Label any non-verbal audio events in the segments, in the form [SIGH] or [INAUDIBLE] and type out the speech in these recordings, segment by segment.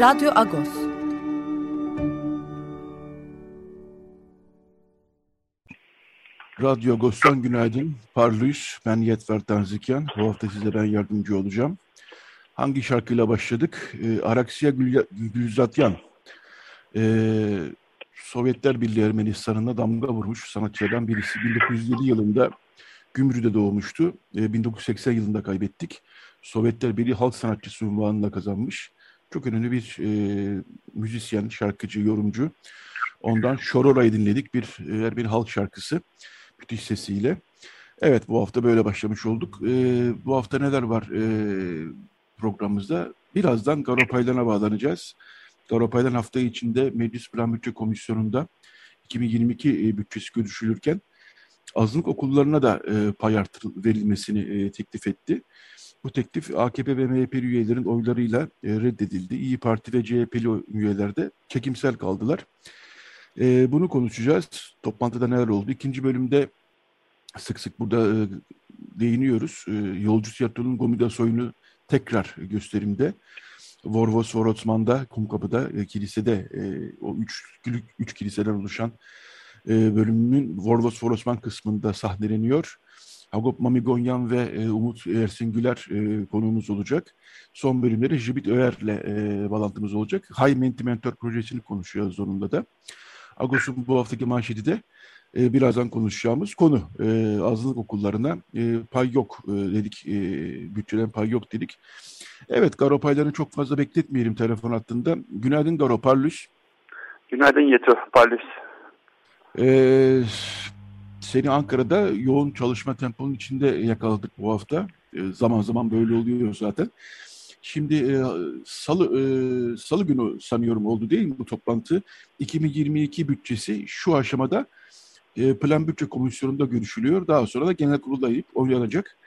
Radyo Agos. Radyo Agos'tan günaydın. Parlıyız. Ben Yetver Tanzikyan. Bu hafta size ben yardımcı olacağım. Hangi şarkıyla başladık? Ee, Araksiya Gülzatyan. Ee, Sovyetler Birliği Ermenistan'ına damga vurmuş sanatçılardan birisi. 1907 yılında Gümrü'de doğmuştu. Ee, 1980 yılında kaybettik. Sovyetler Birliği Halk Sanatçısı unvanını kazanmış. Çok önemli bir e, müzisyen, şarkıcı, yorumcu. Ondan Şorora'yı dinledik. Bir, e, bir halk şarkısı. Müthiş sesiyle. Evet bu hafta böyle başlamış olduk. E, bu hafta neler var e, programımızda? Birazdan Garopaylan'a bağlanacağız. Garopaylan hafta içinde Meclis Plan Bütçe Komisyonu'nda 2022 e, bütçesi görüşülürken azınlık okullarına da e, pay artır verilmesini e, teklif etti. Bu teklif AKP ve MHP üyelerin oylarıyla e, reddedildi. İyi Parti ve CHP'li üyeler de çekimsel kaldılar. E, bunu konuşacağız. Toplantıda neler oldu? İkinci bölümde sık sık burada e, değiniyoruz. E, Yolcu Tiyatro'nun Gomida Soyunu tekrar gösterimde. Vorvos Vorotsman'da, Kumkapı'da, e, kilisede, e, o üç, üç kiliseden oluşan e, bölümünün Vorvos Vorotsman kısmında sahneleniyor. Hagop Mamigonyan ve e, Umut Ersin Güler e, konuğumuz olacak. Son bölümleri Jibit Öer'le e, bağlantımız olacak. High Mentimentor projesini konuşuyoruz zorunda da. Agos'un bu haftaki manşeti de e, birazdan konuşacağımız konu. E, azınlık okullarına e, pay yok e, dedik, e, bütçeden pay yok dedik. Evet, Garo paylarını çok fazla bekletmeyelim telefon hattında. Günaydın Garo, Parlus. Günaydın Yeto, Parlus. Ee, seni Ankara'da yoğun çalışma temponun içinde yakaladık bu hafta. E, zaman zaman böyle oluyor zaten. Şimdi e, salı e, salı günü sanıyorum oldu değil mi bu toplantı? 2022 bütçesi şu aşamada Plan Bütçe Komisyonu'nda görüşülüyor. Daha sonra da genel kurulda oylanacak.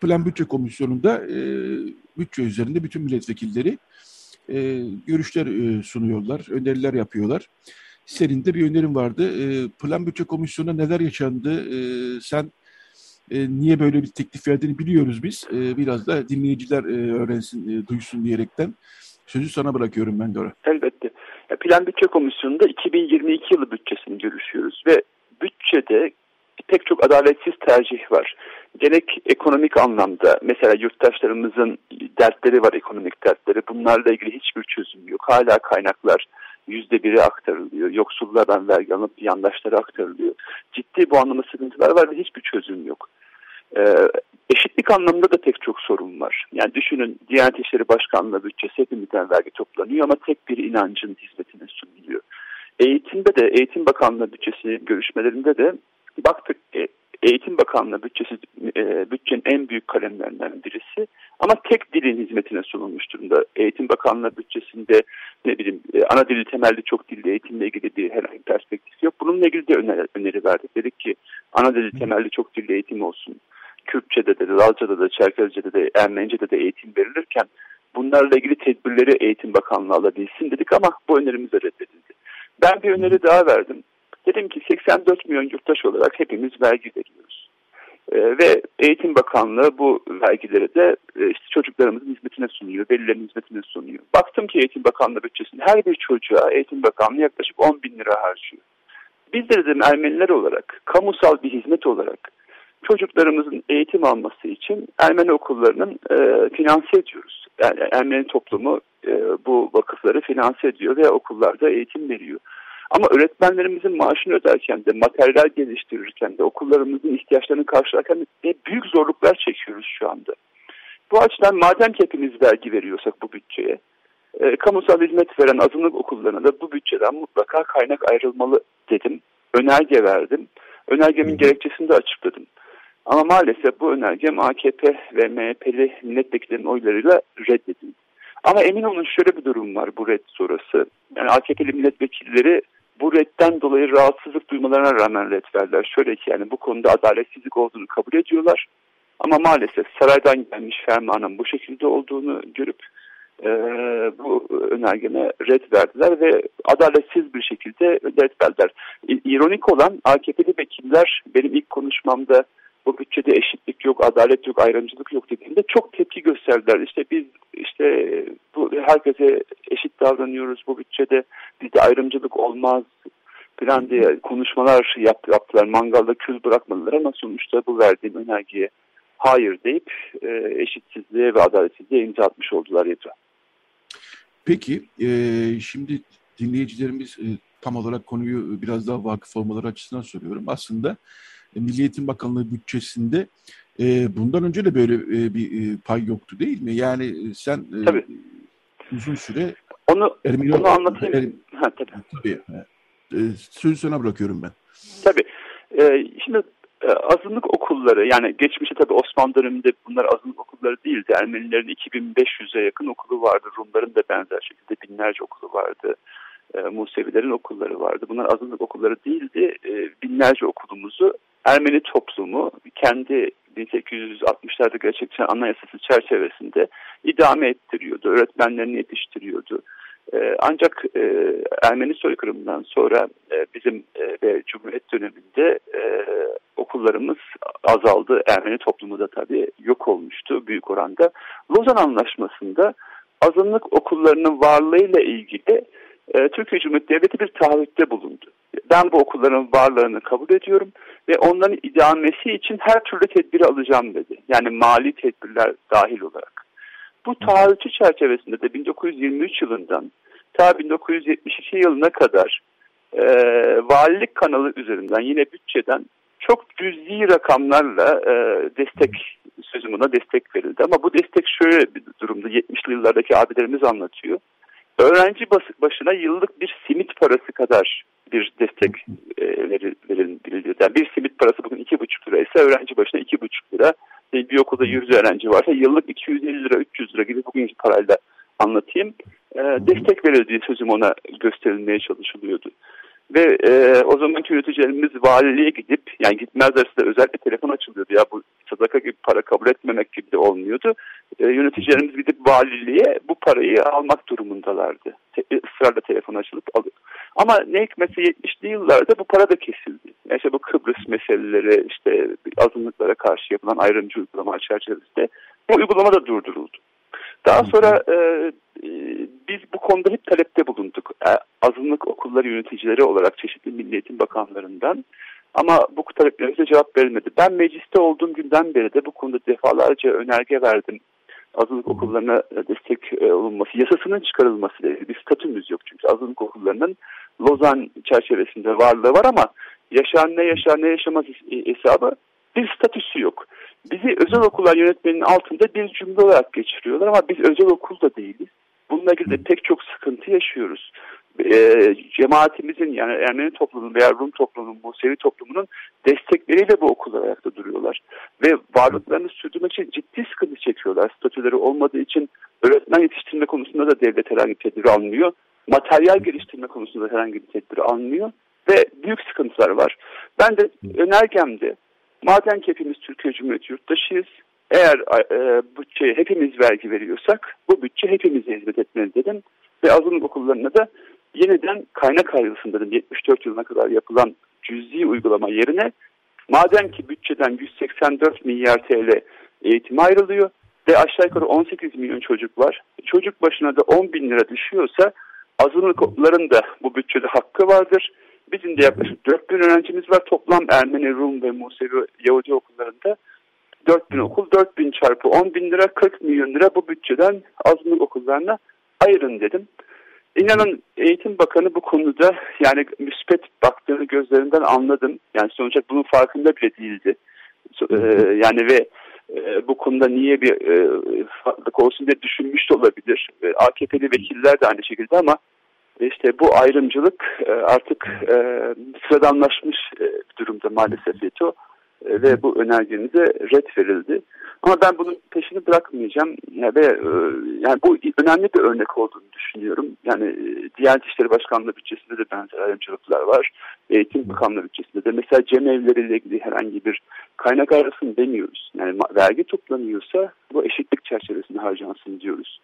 Plan Bütçe Komisyonu'nda bütçe üzerinde bütün milletvekilleri görüşler sunuyorlar, öneriler yapıyorlar. Senin de bir önerin vardı. E, Plan Bütçe Komisyonu'nda neler yaşandı? E, sen e, niye böyle bir teklif verdiğini biliyoruz biz. E, biraz da dinleyiciler e, öğrensin, e, duysun diyerekten. Sözü sana bırakıyorum ben Dora. Elbette. Plan Bütçe Komisyonu'nda 2022 yılı bütçesini görüşüyoruz ve bütçede pek çok adaletsiz tercih var. Gerek ekonomik anlamda mesela yurttaşlarımızın dertleri var ekonomik dertleri. Bunlarla ilgili hiçbir çözüm yok. Hala kaynaklar yüzde biri aktarılıyor. Yoksullardan vergi alıp yandaşlara aktarılıyor. Ciddi bu anlamda sıkıntılar var ve hiçbir çözüm yok. Ee, eşitlik anlamında da pek çok sorun var. Yani düşünün Diyanet İşleri Başkanlığı bütçesi hepimizden vergi toplanıyor ama tek bir inancın hizmetine sunuluyor. Eğitimde de Eğitim Bakanlığı bütçesi görüşmelerinde de baktık e, Eğitim Bakanlığı bütçesi e, bütçenin en büyük kalemlerinden birisi ama tek dilin hizmetine sunulmuş durumda. Eğitim Bakanlığı bütçesinde ne bileyim e, ana dili temelli çok dilli eğitimle ilgili bir herhangi bir perspektif yok. Bununla ilgili de öneri, öneri verdik. Dedik ki ana dili temelli çok dilli eğitim olsun. Kürtçe'de de, Lazca'da da, Çerkezce'de de, Ermenice'de de eğitim verilirken bunlarla ilgili tedbirleri Eğitim Bakanlığı alabilsin dedik ama bu önerimiz reddedildi. Ben bir öneri daha verdim. Dedim ki 84 milyon yurttaş olarak hepimiz vergi veriyoruz. Ee, ve Eğitim Bakanlığı bu vergileri de e, işte çocuklarımızın hizmetine sunuyor, velilerin hizmetine sunuyor. Baktım ki Eğitim Bakanlığı bütçesinde her bir çocuğa Eğitim Bakanlığı yaklaşık 10 bin lira harcıyor. Biz de dedim Ermeniler olarak, kamusal bir hizmet olarak çocuklarımızın eğitim alması için Ermeni okullarının e, finanse ediyoruz. Yani Ermeni toplumu e, bu vakıfları finanse ediyor ve okullarda eğitim veriyor. Ama öğretmenlerimizin maaşını öderken de, materyal geliştirirken de, okullarımızın ihtiyaçlarını karşılarken de büyük zorluklar çekiyoruz şu anda. Bu açıdan madem ki hepimiz vergi veriyorsak bu bütçeye, e, kamusal hizmet veren azınlık okullarına da bu bütçeden mutlaka kaynak ayrılmalı dedim. Önerge verdim. Önergemin gerekçesini de açıkladım. Ama maalesef bu önergem AKP ve MHP'li milletvekillerinin oylarıyla reddedildi. Ama emin olun şöyle bir durum var bu red sonrası. Yani AKP'li milletvekilleri bu redden dolayı rahatsızlık duymalarına rağmen red verdiler. Şöyle ki yani bu konuda adaletsizlik olduğunu kabul ediyorlar. Ama maalesef saraydan gelmiş fermanın bu şekilde olduğunu görüp e, bu önergeme red verdiler ve adaletsiz bir şekilde red verdiler. İronik olan AKP'li vekiller benim ilk konuşmamda bu bütçede eşitlik yok, adalet yok, ayrımcılık yok dediğimde çok tepki gösterdiler. İşte biz işte bu herkese eşit davranıyoruz bu bütçede, bizde ayrımcılık olmaz falan diye konuşmalar yap, yaptılar. Mangalda kül bırakmadılar ama sonuçta bu verdiğim önergeye hayır deyip e, eşitsizliğe ve adaletsizliğe imza atmış oldular Yedra. Peki e, şimdi dinleyicilerimiz e, tam olarak konuyu biraz daha vakıf olmaları açısından soruyorum. Aslında e, Milli Eğitim Bakanlığı bütçesinde e, bundan önce de böyle e, bir e, pay yoktu değil mi? Yani e, sen e, tabii. uzun süre onu, Ermeni onu anlatayım. Er, ha, tabii. tabii. E, sözü sana bırakıyorum ben. Tabii. E, şimdi e, azınlık okulları yani geçmişte tabii Osmanlı döneminde bunlar azınlık okulları değildi. Ermenilerin 2500'e yakın okulu vardı. Rumların da benzer şekilde binlerce okulu vardı. E, Musevilerin okulları vardı. Bunlar azınlık okulları değildi. E, binlerce okulumuzu Ermeni toplumu kendi 1860'larda gerçekleşen anayasası çerçevesinde idame ettiriyordu. Öğretmenlerini yetiştiriyordu. Ee, ancak e, Ermeni soykırımından sonra e, bizim e, ve Cumhuriyet döneminde e, okullarımız azaldı. Ermeni toplumu da tabii yok olmuştu büyük oranda. Lozan Anlaşması'nda azınlık okullarının varlığıyla ilgili e, Türkiye Cumhuriyeti Devleti bir taahhütte bulundu. Ben bu okulların varlığını kabul ediyorum ve onların idamesi için her türlü tedbiri alacağım dedi. Yani mali tedbirler dahil olarak. Bu taahhütü çerçevesinde de 1923 yılından ta 1972 yılına kadar e, valilik kanalı üzerinden yine bütçeden çok cüzi rakamlarla e, destek sözümüne destek verildi. Ama bu destek şöyle bir durumda 70'li yıllardaki abilerimiz anlatıyor. Öğrenci başına yıllık bir simit parası kadar bir destek e, verildi. Yani bir simit parası bugün 2,5 lira ise öğrenci başına 2,5 lira. Bir okulda 100 öğrenci varsa yıllık 250 lira 300 lira gibi bugünkü parayla anlatayım. E, destek verildiği sözüm ona gösterilmeye çalışılıyordu. Ve e, o zamanki yöneticilerimiz valiliğe gidip yani gitmezlerse de özellikle telefon açılıyordu ya bu sadaka gibi para kabul etmemek gibi de olmuyordu. E, yöneticilerimiz gidip valiliğe bu parayı almak durumundalardı. Te, ısrarla telefon açılıp alıyor. Ama ne hikmetse 70'li yıllarda bu para da kesildi. Yani işte bu Kıbrıs meseleleri işte azınlıklara karşı yapılan ayrımcı uygulama çerçevesinde bu uygulama da durduruldu. Daha sonra e, e, biz bu konuda hep talepte bulunduk. E, azınlık okulları yöneticileri olarak çeşitli Milli Eğitim Bakanlarından. Ama bu taleplerimize cevap verilmedi. Ben mecliste olduğum günden beri de bu konuda defalarca önerge verdim. Azınlık okullarına destek e, olunması, yasasının çıkarılması bir statümüz yok. Çünkü azınlık okullarının Lozan çerçevesinde varlığı var ama yaşayan ne yaşar ne yaşamaz hesabı bir statüsü yok. Bizi özel okullar yönetmeninin altında bir cümle olarak geçiriyorlar ama biz özel okul da değiliz. Bununla ilgili de pek çok sıkıntı yaşıyoruz. E, cemaatimizin yani Ermeni toplumunun veya Rum toplumunun, Musevi toplumunun destekleriyle bu okullar ayakta duruyorlar. Ve varlıklarını sürdürmek için ciddi sıkıntı çekiyorlar. Statüleri olmadığı için öğretmen yetiştirme konusunda da devlet herhangi bir tedbir almıyor. Materyal geliştirme konusunda herhangi bir tedbir almıyor. Ve büyük sıkıntılar var. Ben de önergemde Madem ki hepimiz Türkiye Cumhuriyeti yurttaşıyız, eğer e, bütçeye hepimiz vergi veriyorsak bu bütçe hepimize hizmet etmeli dedim. Ve azınlık okullarına da yeniden kaynak ayrılsın dedim. 74 yılına kadar yapılan cüzi uygulama yerine madem ki bütçeden 184 milyar TL eğitim ayrılıyor ve aşağı yukarı 18 milyon çocuk var. Çocuk başına da 10 bin lira düşüyorsa azınlık okulların da bu bütçede hakkı vardır. Bizim de yaklaşık 4 bin öğrencimiz var. Toplam Ermeni, Rum ve Musevi Yahudi okullarında 4 bin okul, 4 bin çarpı 10 bin lira, 40 milyon lira bu bütçeden azınlık okullarına ayırın dedim. İnanın Eğitim Bakanı bu konuda yani müspet baktığını gözlerinden anladım. Yani sonuçta bunun farkında bile değildi. Ee, yani ve e, bu konuda niye bir e, farklılık olsun diye düşünmüş de olabilir. E, AKP'li vekiller de aynı şekilde ama işte bu ayrımcılık e, artık e, sıradanlaşmış e, durumda maalesef Yeto. E, e, ve bu önergenize red verildi. Ama ben bunun peşini bırakmayacağım ya ve e, yani bu önemli bir örnek olduğunu düşünüyorum. Yani e, Diyanet İşleri Başkanlığı bütçesinde de benzer ayrımcılıklar var. Eğitim Bakanlığı bütçesinde de mesela cemevleriyle ilgili herhangi bir kaynak arasın demiyoruz. Yani vergi toplanıyorsa bu eşitlik çerçevesinde harcansın diyoruz.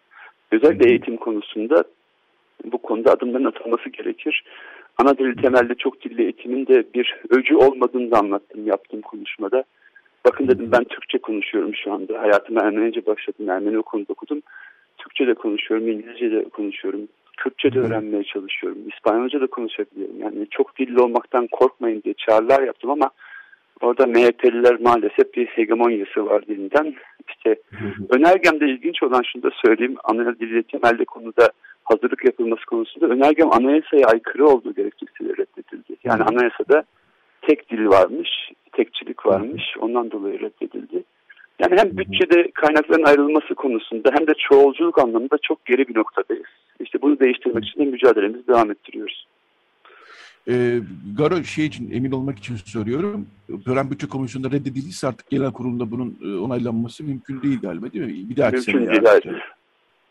Özellikle eğitim konusunda bu konuda adımların atılması gerekir. Ana dil temelli çok dilli eğitimin de bir öcü olmadığını da anlattım yaptığım konuşmada. Bakın dedim ben Türkçe konuşuyorum şu anda. Hayatıma Ermenice başladım. Ermeni okulunda okudum. Türkçe de konuşuyorum, İngilizce de konuşuyorum. Kürtçe de öğrenmeye çalışıyorum. İspanyolca da konuşabiliyorum. Yani çok dilli olmaktan korkmayın diye çağrılar yaptım ama orada MHP'liler maalesef bir hegemonyası var dilinden. İşte önergemde ilginç olan şunu da söyleyeyim. Ana dili temelli konuda hazırlık yapılması konusunda önergem anayasaya aykırı olduğu gerekçesiyle reddedildi. Yani anayasada tek dil varmış, tekçilik varmış. Ondan dolayı reddedildi. Yani hem bütçede kaynakların ayrılması konusunda hem de çoğulculuk anlamında çok geri bir noktadayız. İşte bunu değiştirmek için de mücadelemizi devam ettiriyoruz. E, Garo şey için emin olmak için soruyorum. Tören Bütçe Komisyonu'nda reddedildiyse artık genel kurulunda bunun e, onaylanması mümkün değil galiba değil mi? Bir dahaki mümkün sene değil. Yani.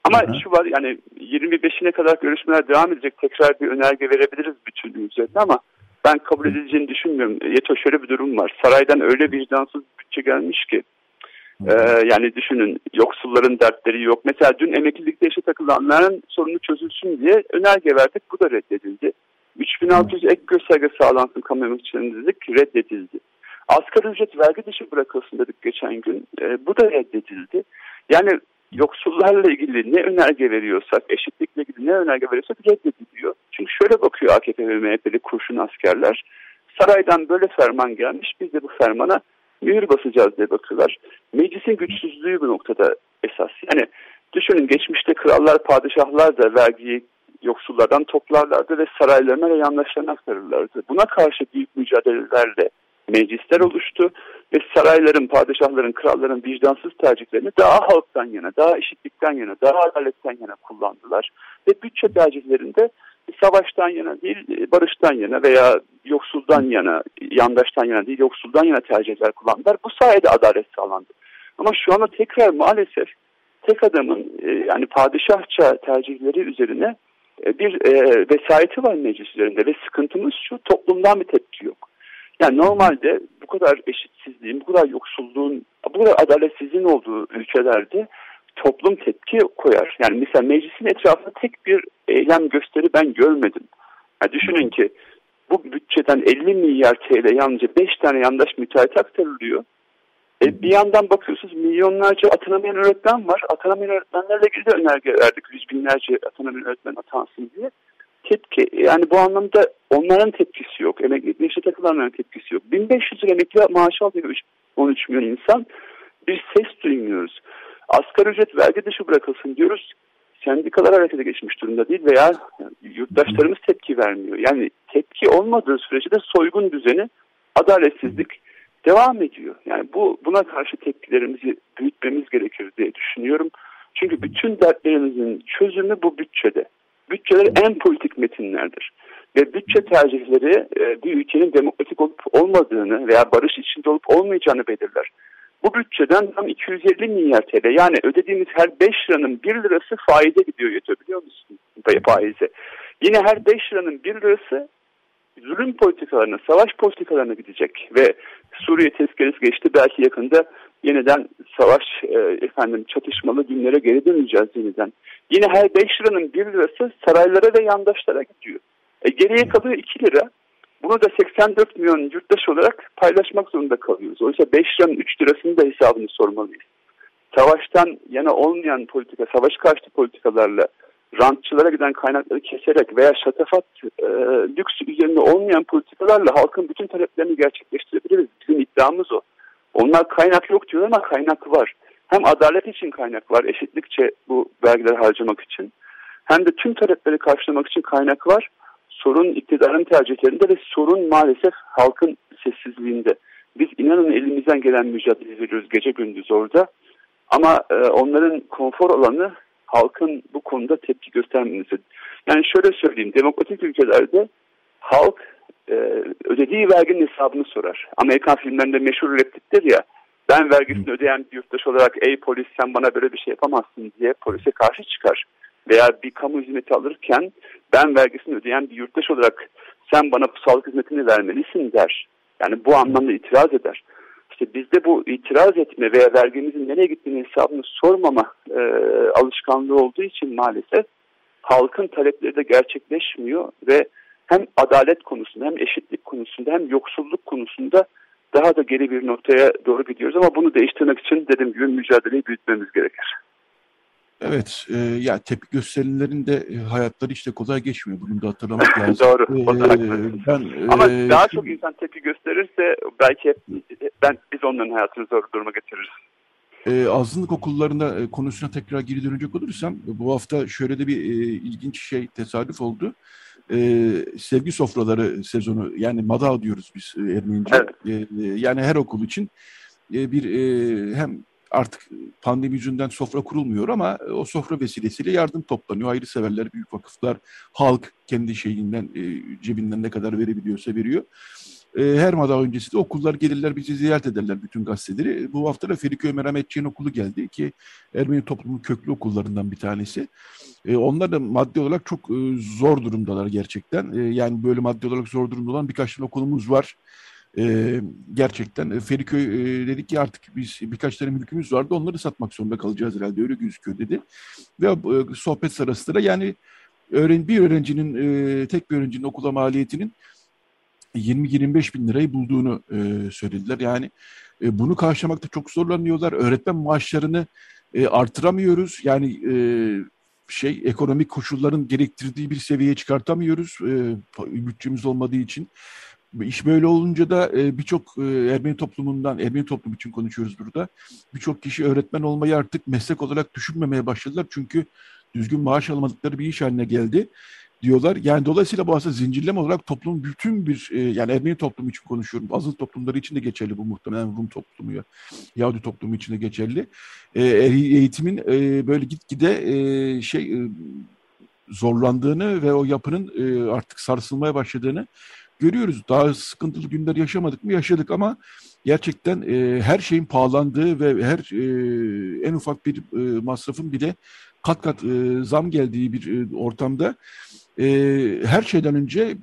Ama Hı-hı. şu var yani 25'ine kadar görüşmeler devam edecek. Tekrar bir önerge verebiliriz bütünlüğü üzerinde ama ben kabul edileceğini düşünmüyorum. Yeto şöyle bir durum var. Saraydan öyle vicdansız bütçe gelmiş ki ee, yani düşünün yoksulların dertleri yok. Mesela dün emeklilikte yaşa takılanların sorunu çözülsün diye önerge verdik. Bu da reddedildi. 3600 ek gösterge sağlansın kamu emekçilerine dedik reddedildi. Asgari ücret vergi dışı bırakılsın dedik geçen gün. E, bu da reddedildi. Yani yoksullarla ilgili ne önerge veriyorsak, eşitlikle ilgili ne önerge veriyorsak reddediliyor. Çünkü şöyle bakıyor AKP ve MHP'li kurşun askerler. Saraydan böyle ferman gelmiş, biz de bu fermana mühür basacağız diye bakıyorlar. Meclisin güçsüzlüğü bu noktada esas. Yani düşünün geçmişte krallar, padişahlar da vergiyi yoksullardan toplarlardı ve saraylarına ve yandaşlarına aktarırlardı. Buna karşı büyük mücadelelerle meclisler oluştu ve sarayların, padişahların, kralların vicdansız tercihlerini daha halktan yana, daha eşitlikten yana, daha adaletten yana kullandılar. Ve bütçe tercihlerinde savaştan yana değil, barıştan yana veya yoksuldan yana, yandaştan yana değil, yoksuldan yana tercihler kullandılar. Bu sayede adalet sağlandı. Ama şu anda tekrar maalesef tek adamın e, yani padişahça tercihleri üzerine e, bir e, vesayeti var meclis üzerinde ve sıkıntımız şu toplumdan bir tepki yok. Yani normalde bu kadar eşitsizliğin, bu kadar yoksulluğun, bu kadar adaletsizliğin olduğu ülkelerde toplum tepki koyar. Yani mesela meclisin etrafında tek bir eylem gösteri ben görmedim. Yani düşünün ki bu bütçeden 50 milyar TL yalnızca 5 tane yandaş müteahhit aktarılıyor. E, bir yandan bakıyorsunuz milyonlarca atanamayan öğretmen var. Atanamayan öğretmenlerle ilgili de önerge verdik. Yüz binlerce atanamayan öğretmen atansın diye. Tepki yani bu anlamda onların tepkisi yok. Emeklilikle işte takılanların tepkisi yok. 1500 lira emekli maaş alıyor 13 milyon insan. Bir ses duymuyoruz. Asgari ücret vergi dışı bırakılsın diyoruz. Sendikalar harekete geçmiş durumda değil veya yurttaşlarımız tepki vermiyor. Yani tepki olmadığı sürece de soygun düzeni, adaletsizlik devam ediyor. Yani bu buna karşı tepkilerimizi büyütmemiz gerekir diye düşünüyorum. Çünkü bütün dertlerimizin çözümü bu bütçede. Bütçeler en politik metinlerdir. Ve bütçe tercihleri e, bir ülkenin demokratik olup olmadığını veya barış içinde olup olmayacağını belirler. Bu bütçeden tam 250 milyar TL yani ödediğimiz her 5 liranın 1 lirası faize gidiyor biliyor musun? Faize. Yine her 5 liranın 1 lirası zulüm politikalarına, savaş politikalarına gidecek ve Suriye tezkeresi geçti. Belki yakında yeniden savaş e, efendim çatışmalı günlere geri döneceğiz yeniden. Yine her 5 liranın 1 lirası saraylara ve yandaşlara gidiyor. E, geriye kalıyor 2 lira. Bunu da 84 milyon yurttaş olarak paylaşmak zorunda kalıyoruz. Oysa 5 liranın 3 lirasını da hesabını sormalıyız. Savaştan yana olmayan politika, savaş karşıtı politikalarla rantçılara giden kaynakları keserek veya şatafat e, lüks üzerinde olmayan politikalarla halkın bütün taleplerini gerçekleştirebiliriz. Bizim iddiamız o. Onlar kaynak yok diyorlar ama kaynak var. Hem adalet için kaynak var, eşitlikçe bu vergileri harcamak için. Hem de tüm talepleri karşılamak için kaynak var. Sorun iktidarın tercihlerinde ve sorun maalesef halkın sessizliğinde. Biz inanın elimizden gelen mücadele veriyoruz gece gündüz orada. Ama e, onların konfor alanı halkın bu konuda tepki göstermesi. Yani şöyle söyleyeyim, demokratik ülkelerde halk e, ödediği verginin hesabını sorar. Amerikan filmlerinde meşhur repliktir ya ben vergisini ödeyen bir yurttaş olarak ey polis sen bana böyle bir şey yapamazsın diye polise karşı çıkar. Veya bir kamu hizmeti alırken ben vergisini ödeyen bir yurttaş olarak sen bana bu sağlık hizmetini vermelisin der. Yani bu anlamda itiraz eder. İşte bizde bu itiraz etme veya vergimizin nereye gittiğini hesabını sormama e, alışkanlığı olduğu için maalesef halkın talepleri de gerçekleşmiyor ve hem adalet konusunda hem eşitlik konusunda hem yoksulluk konusunda daha da geri bir noktaya doğru gidiyoruz ama bunu değiştirmek için dediğim gibi mücadeleyi büyütmemiz gerekir. Evet, e, ya tepki gösterilerin e, hayatları işte kolay geçmiyor. Bunu da hatırlamak [LAUGHS] lazım. Doğru. Ee, ben, Ama e, daha çok insan tepki gösterirse belki hep, ben biz onların hayatını zor duruma getiririz. E, azınlık okullarına e, konusuna tekrar geri dönecek olursam bu hafta şöyle de bir e, ilginç şey tesadüf oldu. E, sevgi sofraları sezonu yani madav diyoruz biz e, Ermenice. Evet. E, e, yani her okul için e, bir e, hem artık pandemi yüzünden sofra kurulmuyor ama o sofra vesilesiyle yardım toplanıyor. Hayırseverler, büyük vakıflar, halk kendi şeyinden, e, cebinden ne kadar verebiliyorsa veriyor. E, her mada öncesi de okullar gelirler bizi ziyaret ederler bütün gazeteleri. Bu hafta da Feriköy Merhametçiğin okulu geldi ki Ermeni toplumun köklü okullarından bir tanesi. E, onlar da maddi olarak çok e, zor durumdalar gerçekten. E, yani böyle maddi olarak zor durumda olan birkaç tane okulumuz var. E, gerçekten e, Feriköy e, dedik ki artık biz birkaç tane mülkümüz vardı onları satmak zorunda kalacağız herhalde öyle gözüküyor dedi. Ve e, sohbet sırasında yani öğren bir öğrencinin e, tek bir öğrencinin okula maliyetinin 20-25 bin lirayı bulduğunu e, söylediler. Yani e, bunu karşılamakta çok zorlanıyorlar. Öğretmen maaşlarını e, artıramıyoruz. Yani e, şey ekonomik koşulların gerektirdiği bir seviyeye çıkartamıyoruz e, bütçemiz olmadığı için. İş böyle olunca da e, birçok e, Ermeni toplumundan, Ermeni toplum için konuşuyoruz burada. Birçok kişi öğretmen olmayı artık meslek olarak düşünmemeye başladılar. Çünkü düzgün maaş almadıkları bir iş haline geldi diyorlar. Yani dolayısıyla bu aslında zincirleme olarak toplumun bütün bir e, yani Ermeni toplumu için konuşuyorum. Azıl toplumları için de geçerli bu muhtemelen Rum toplumu ya Yahudi toplumu için de geçerli. E, eğitimin e, böyle gitgide e, şey e, zorlandığını ve o yapının e, artık sarsılmaya başladığını görüyoruz. Daha sıkıntılı günler yaşamadık mı? Yaşadık ama gerçekten e, her şeyin pahalandığı ve her e, en ufak bir e, masrafın bile kat kat e, zam geldiği bir e, ortamda e, her şeyden önce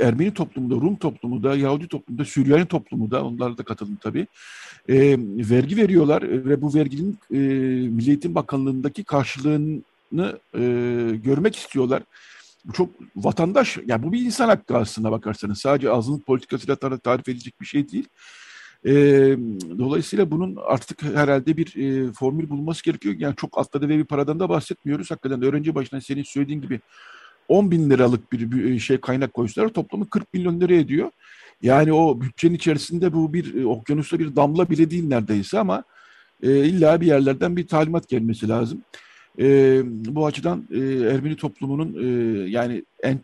Ermeni toplumunda, Rum toplumunda, Yahudi toplumunda, Süryani toplumunda, onlara da katılın tabii, e, vergi veriyorlar ve bu verginin e, Milli Eğitim Bakanlığı'ndaki karşılığını e, görmek istiyorlar. Bu çok vatandaş, yani bu bir insan hakkı aslında bakarsanız. Sadece azınlık politikasıyla tarif edilecek bir şey değil. E, dolayısıyla bunun artık herhalde bir e, formül bulunması gerekiyor. Yani çok atladı ve bir paradan da bahsetmiyoruz. Hakikaten öğrenci başına senin söylediğin gibi 10 bin liralık bir, bir şey kaynak koysalar toplamı 40 milyon lira ediyor. Yani o bütçenin içerisinde bu bir e, okyanusta bir damla bile değil neredeyse ama e, illa bir yerlerden bir talimat gelmesi lazım. E, bu açıdan e, Ermeni toplumunun e, yani en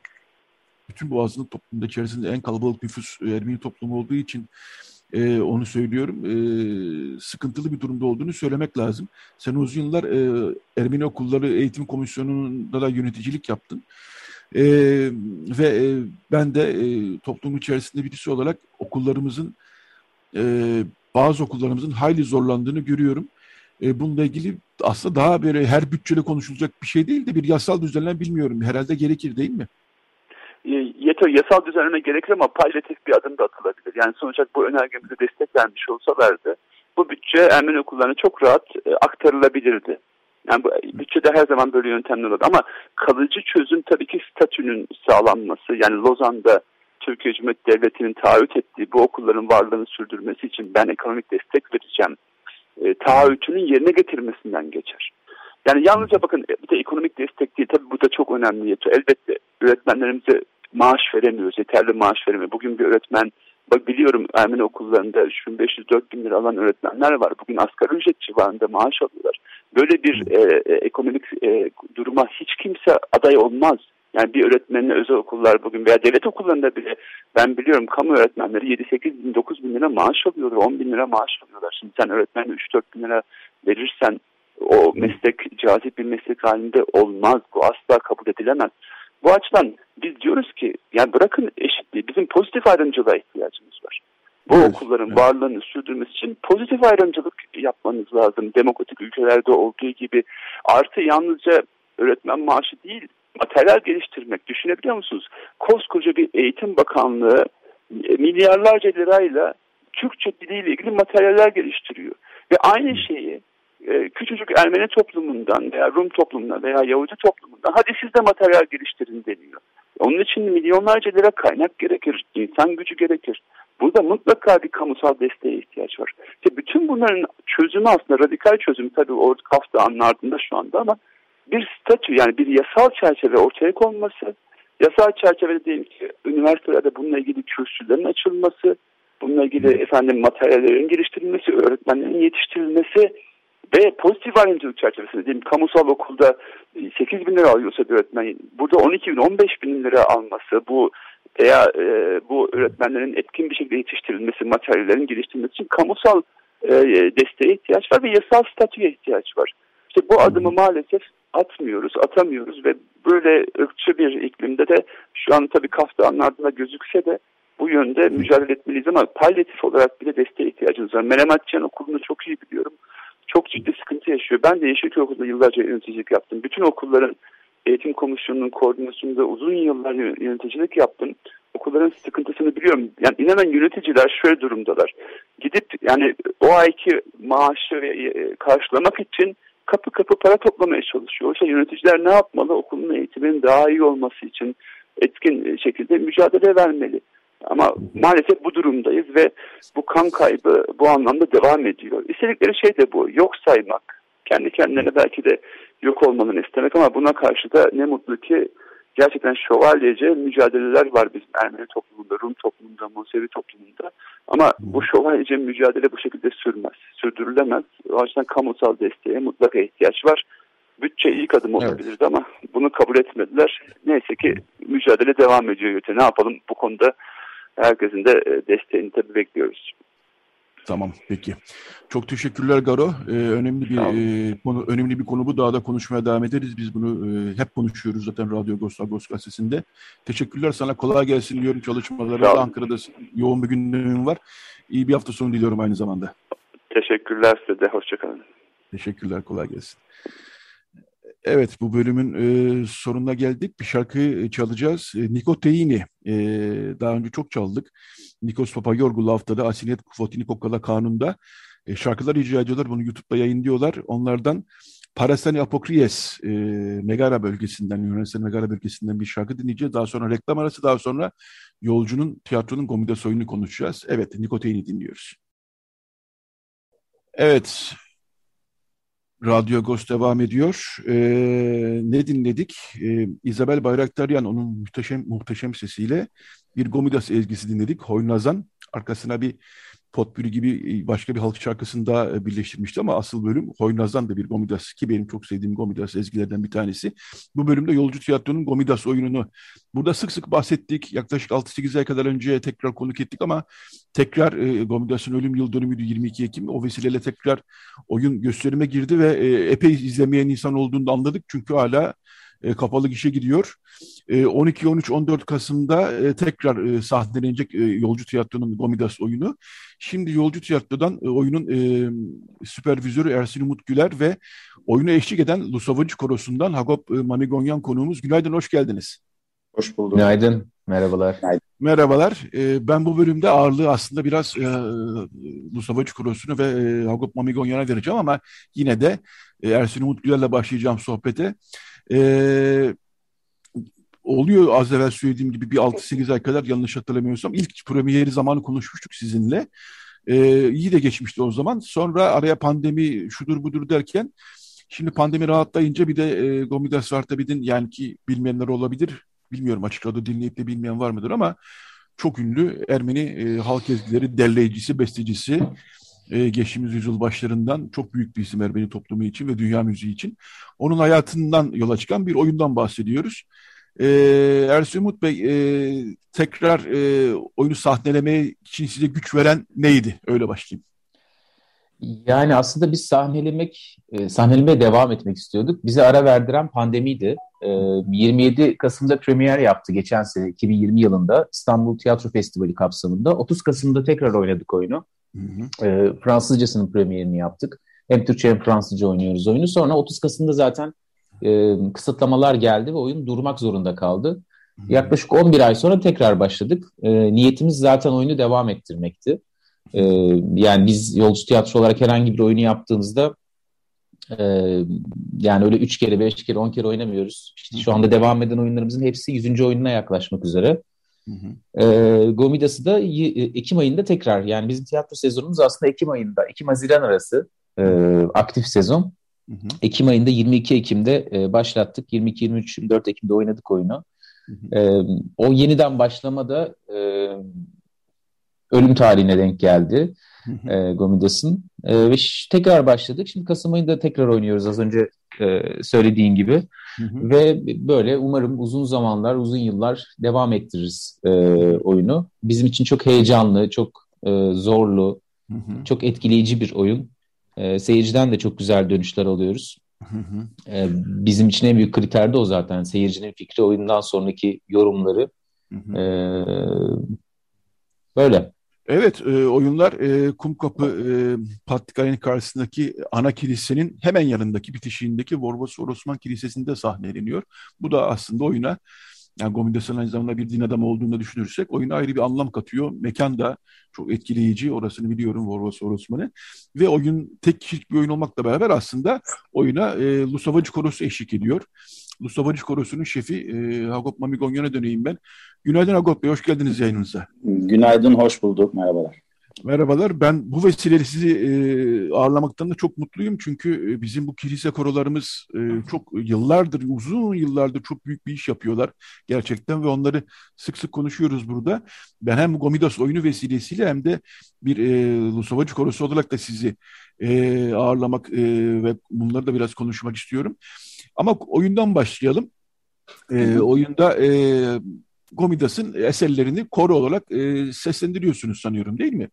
bütün bu azınlık toplumunda içerisinde en kalabalık nüfus e, Ermeni toplumu olduğu için e, onu söylüyorum. E, sıkıntılı bir durumda olduğunu söylemek lazım. Sen uzun yıllar e, Ermeni Okulları Eğitim Komisyonu'nda da yöneticilik yaptın. E, ve e, ben de e, toplum içerisinde birisi olarak okullarımızın e, bazı okullarımızın hayli zorlandığını görüyorum. E, bununla ilgili aslında daha böyle her bütçede konuşulacak bir şey değil de bir yasal düzenlem bilmiyorum. Herhalde gerekir değil mi? E, yeter yasal düzenleme gerekir ama palyatif bir adım da atılabilir. Yani sonuç olarak bu önergemize destek vermiş olsalardı bu bütçe Ermeni okullarına çok rahat e, aktarılabilirdi. Yani bu, bütçede her zaman böyle yöntemler olur ama kalıcı çözüm tabii ki statünün sağlanması. Yani Lozan'da Türkiye Cumhuriyeti Devleti'nin taahhüt ettiği bu okulların varlığını sürdürmesi için ben ekonomik destek vereceğim e, taahhütünün yerine getirmesinden geçer. Yani yalnızca bakın bir de ekonomik destek değil. Tabii bu da çok önemli. Elbette öğretmenlerimize maaş veremiyoruz. Yeterli maaş veremiyor. Bugün bir öğretmen bak biliyorum Ermeni okullarında 3500-4000 lira alan öğretmenler var. Bugün asgari ücret civarında maaş alıyorlar. Böyle bir e, e, ekonomik e, duruma hiç kimse aday olmaz. Yani bir öğretmenine özel okullar bugün veya devlet okullarında bile ben biliyorum kamu öğretmenleri 7-8 bin 9 bin lira maaş alıyorlar 10 bin lira maaş alıyorlar. Şimdi sen öğretmenine 3-4 bin lira verirsen o meslek cazip bir meslek halinde olmaz. Bu asla kabul edilemez. Bu açıdan biz diyoruz ki yani bırakın eşitliği bizim pozitif ayrımcılığa ihtiyacımız var. Bu evet, okulların evet. varlığını sürdürmesi için pozitif ayrımcılık yapmanız lazım. Demokratik ülkelerde olduğu gibi artı yalnızca öğretmen maaşı değil materyal geliştirmek düşünebiliyor musunuz? Koskoca bir eğitim bakanlığı milyarlarca lirayla Türkçe diliyle ilgili materyaller geliştiriyor. Ve aynı şeyi e, küçücük Ermeni toplumundan veya Rum toplumundan veya Yahudi toplumundan hadi siz de materyal geliştirin deniyor. Onun için milyonlarca lira kaynak gerekir, insan gücü gerekir. Burada mutlaka bir kamusal desteğe ihtiyaç var. İşte bütün bunların çözümü aslında radikal çözüm tabii o Kafdağ'ın ardında şu anda ama bir statü yani bir yasal çerçeve ortaya konması, yasal çerçevede diyelim ki üniversitelerde bununla ilgili kürsülerin açılması, bununla ilgili efendim materyallerin geliştirilmesi, öğretmenlerin yetiştirilmesi ve pozitif ayrımcılık çerçevesinde diyelim kamusal okulda 8 bin lira alıyorsa bir öğretmen burada 12 bin 15 bin lira alması bu veya e, bu öğretmenlerin etkin bir şekilde yetiştirilmesi, materyallerin geliştirilmesi için kamusal e, desteğe ihtiyaç var ve yasal statüye ihtiyaç var. İşte bu adımı maalesef atmıyoruz, atamıyoruz ve böyle ırkçı bir iklimde de şu an tabii Kafdağ'ın ardında gözükse de bu yönde mücadele etmeliyiz ama palyatif olarak bile desteğe ihtiyacımız var. Menemetçiyan okulunu çok iyi biliyorum. Çok ciddi sıkıntı yaşıyor. Ben de Yeşilköy Okulu'nda yıllarca yöneticilik yaptım. Bütün okulların eğitim komisyonunun koordinasyonunda uzun yıllar yöneticilik yaptım. Okulların sıkıntısını biliyorum. Yani inanın yöneticiler şöyle durumdalar. Gidip yani o ayki maaşı e, karşılamak için kapı kapı para toplamaya çalışıyor. Oysa yöneticiler ne yapmalı? Okulun eğitiminin daha iyi olması için etkin şekilde mücadele vermeli. Ama maalesef bu durumdayız ve bu kan kaybı bu anlamda devam ediyor. İstedikleri şey de bu. Yok saymak. Kendi kendilerine belki de yok olmalarını istemek ama buna karşı da ne mutlu ki gerçekten şövalyece mücadeleler var bizim Ermeni toplumunda, Rum toplumunda, Musevi toplumunda. Ama bu şövalyece mücadele bu şekilde sürmez, sürdürülemez. O yüzden kamusal desteğe mutlaka ihtiyaç var. Bütçe ilk adım olabilirdi evet. ama bunu kabul etmediler. Neyse ki mücadele devam ediyor. Ne yapalım bu konuda herkesin de e, desteğini tabii bekliyoruz. Tamam peki. Çok teşekkürler Garo. Ee, önemli bir e, konu önemli bir konu bu. Daha da konuşmaya devam ederiz. Biz bunu e, hep konuşuyoruz zaten Radyo Agos Agos gazetesinde. Teşekkürler sana. Kolay gelsin diyorum çalışmalara. Ankara'da yoğun bir gündemin var. İyi bir hafta sonu diliyorum aynı zamanda. Teşekkürler size de. Hoşçakalın. Teşekkürler. Kolay gelsin. Evet bu bölümün e, sonuna geldik. Bir şarkı çalacağız. E, Nikoteini. E, daha önce çok çaldık. Nikos Papayorgu haftada Asinet Kufotini Kokala Kanun'da e, şarkılar icra ediyorlar. Bunu YouTube'da yayınlıyorlar. Onlardan Parasani Apokries e, Megara bölgesinden, Yunanistan Megara bölgesinden bir şarkı dinleyeceğiz. Daha sonra reklam arası, daha sonra Yolcunun, tiyatronun Gomide soyunu konuşacağız. Evet, Nikoteini dinliyoruz. Evet, Radyo Agos devam ediyor. Ee, ne dinledik? Ee, Isabel Bayraktaryan onun muhteşem muhteşem sesiyle bir Gomidas ezgisi dinledik. Hoynazan. Arkasına bir potpürü gibi e, başka bir halk şarkısında e, birleştirmişti ama asıl bölüm Hoynaz'dan da bir Gomidas ki benim çok sevdiğim Gomidas ezgilerden bir tanesi. Bu bölümde Yolcu Tiyatro'nun Gomidas oyununu burada sık sık bahsettik. Yaklaşık 6-8 ay kadar önce tekrar konuk ettik ama tekrar e, Gomidas'ın ölüm yıl dönümüydü 22 Ekim. O vesileyle tekrar oyun gösterime girdi ve e, epey izlemeyen insan olduğunu anladık. Çünkü hala e, kapalı gişe gidiyor. E, 12, 13, 14 Kasım'da e, tekrar e, sahnelenecek e, Yolcu Tiyatro'nun Gomidas oyunu. Şimdi Yolcu Tiyatro'dan e, oyunun e, süpervizörü Ersin Umut Güler ve oyunu eşlik eden Lusavuncu Korosu'ndan Hagop e, Mamigonyan konuğumuz. Günaydın, hoş geldiniz. Hoş bulduk. Günaydın, merhabalar. Günaydın. Merhabalar. E, ben bu bölümde ağırlığı aslında biraz e, Lusavuncu Korosu'nu ve e, Hagop Mamigonyan'a vereceğim ama yine de e, Ersin Umut Güler'le başlayacağım sohbete. E, oluyor az evvel söylediğim gibi bir 6-8 ay kadar yanlış hatırlamıyorsam. ilk premieri zamanı konuşmuştuk sizinle. E, iyi de geçmişti o zaman. Sonra araya pandemi şudur budur derken şimdi pandemi rahatlayınca bir de e, Gomidas Vartabid'in yani ki bilmeyenler olabilir. Bilmiyorum açık radyo dinleyip de bilmeyen var mıdır ama çok ünlü Ermeni e, halk ezgileri derleyicisi, bestecisi e, geçtiğimiz yüzyıl başlarından çok büyük bir isim Ermeni toplumu için ve dünya müziği için. Onun hayatından yola çıkan bir oyundan bahsediyoruz. E, Ersin Umut Bey e, tekrar e, oyunu sahnelemeye için size güç veren neydi? Öyle başlayayım. Yani aslında biz sahnelemek, e, sahnelemeye devam etmek istiyorduk. Bize ara verdiren pandemiydi. 27 e, Kasım'da premier yaptı geçen sene 2020 yılında İstanbul Tiyatro Festivali kapsamında. 30 Kasım'da tekrar oynadık oyunu. Hı hı. E, Fransızcasının premierini yaptık. Hem Türkçe hem Fransızca oynuyoruz oyunu. Sonra 30 Kasım'da zaten kısıtlamalar geldi ve oyun durmak zorunda kaldı. Yaklaşık 11 ay sonra tekrar başladık. niyetimiz zaten oyunu devam ettirmekti. E, yani biz yolcu tiyatro olarak herhangi bir oyunu yaptığımızda e, yani öyle üç kere, beş kere, on kere oynamıyoruz. İşte şu anda devam eden oyunlarımızın hepsi yüzüncü oyununa yaklaşmak üzere. Hı hı. E, Gomidas'ı da e, Ekim ayında tekrar yani bizim tiyatro sezonumuz aslında Ekim ayında, Ekim Haziran arası e, aktif sezon. Hı hı. Ekim ayında 22 Ekim'de e, başlattık. 22, 23, 24 Ekim'de oynadık oyunu. Hı hı. E, o yeniden başlamada e, ölüm tarihine denk geldi e, Gomidas'ın. E, ve tekrar başladık. Şimdi Kasım ayında tekrar oynuyoruz az önce e, söylediğin gibi. Ve böyle umarım uzun zamanlar, uzun yıllar devam ettiririz e, oyunu. Bizim için çok heyecanlı, çok e, zorlu, çok etkileyici bir oyun. E, seyirciden de çok güzel dönüşler alıyoruz. E, bizim için en büyük kriter de o zaten. Seyircinin fikri, oyundan sonraki yorumları. E, böyle. Evet, e, oyunlar e, Kumkapı e, Patrikhane karşısındaki ana kilisenin hemen yanındaki bitişiğindeki Vorvosor Osman Kilisesi'nde sahneleniyor. Bu da aslında oyuna, yani Gomindas'ın aynı zamanda bir din adamı olduğunu düşünürsek oyuna ayrı bir anlam katıyor. Mekan da çok etkileyici, orasını biliyorum Vorvosor Osman'ı. Ve oyun tek kişilik bir oyun olmakla beraber aslında oyuna e, Lusavacı Korosu eşlik ediyor. Lusavacı Korosu'nun şefi e, Hagop Mamigonyon'a döneyim ben. Günaydın Agop Bey, hoş geldiniz yayınımıza. Günaydın, hoş bulduk. Merhabalar. Merhabalar. Ben bu vesileyle sizi e, ağırlamaktan da çok mutluyum. Çünkü e, bizim bu kilise korolarımız e, çok yıllardır, uzun yıllardır çok büyük bir iş yapıyorlar gerçekten ve onları sık sık konuşuyoruz burada. Ben hem Gomidas oyunu vesilesiyle hem de bir e, Lusovacı korosu olarak da sizi e, ağırlamak e, ve bunları da biraz konuşmak istiyorum. Ama oyundan başlayalım. E, oyunda e, Gomidas'ın eserlerini koro olarak e, seslendiriyorsunuz sanıyorum değil mi?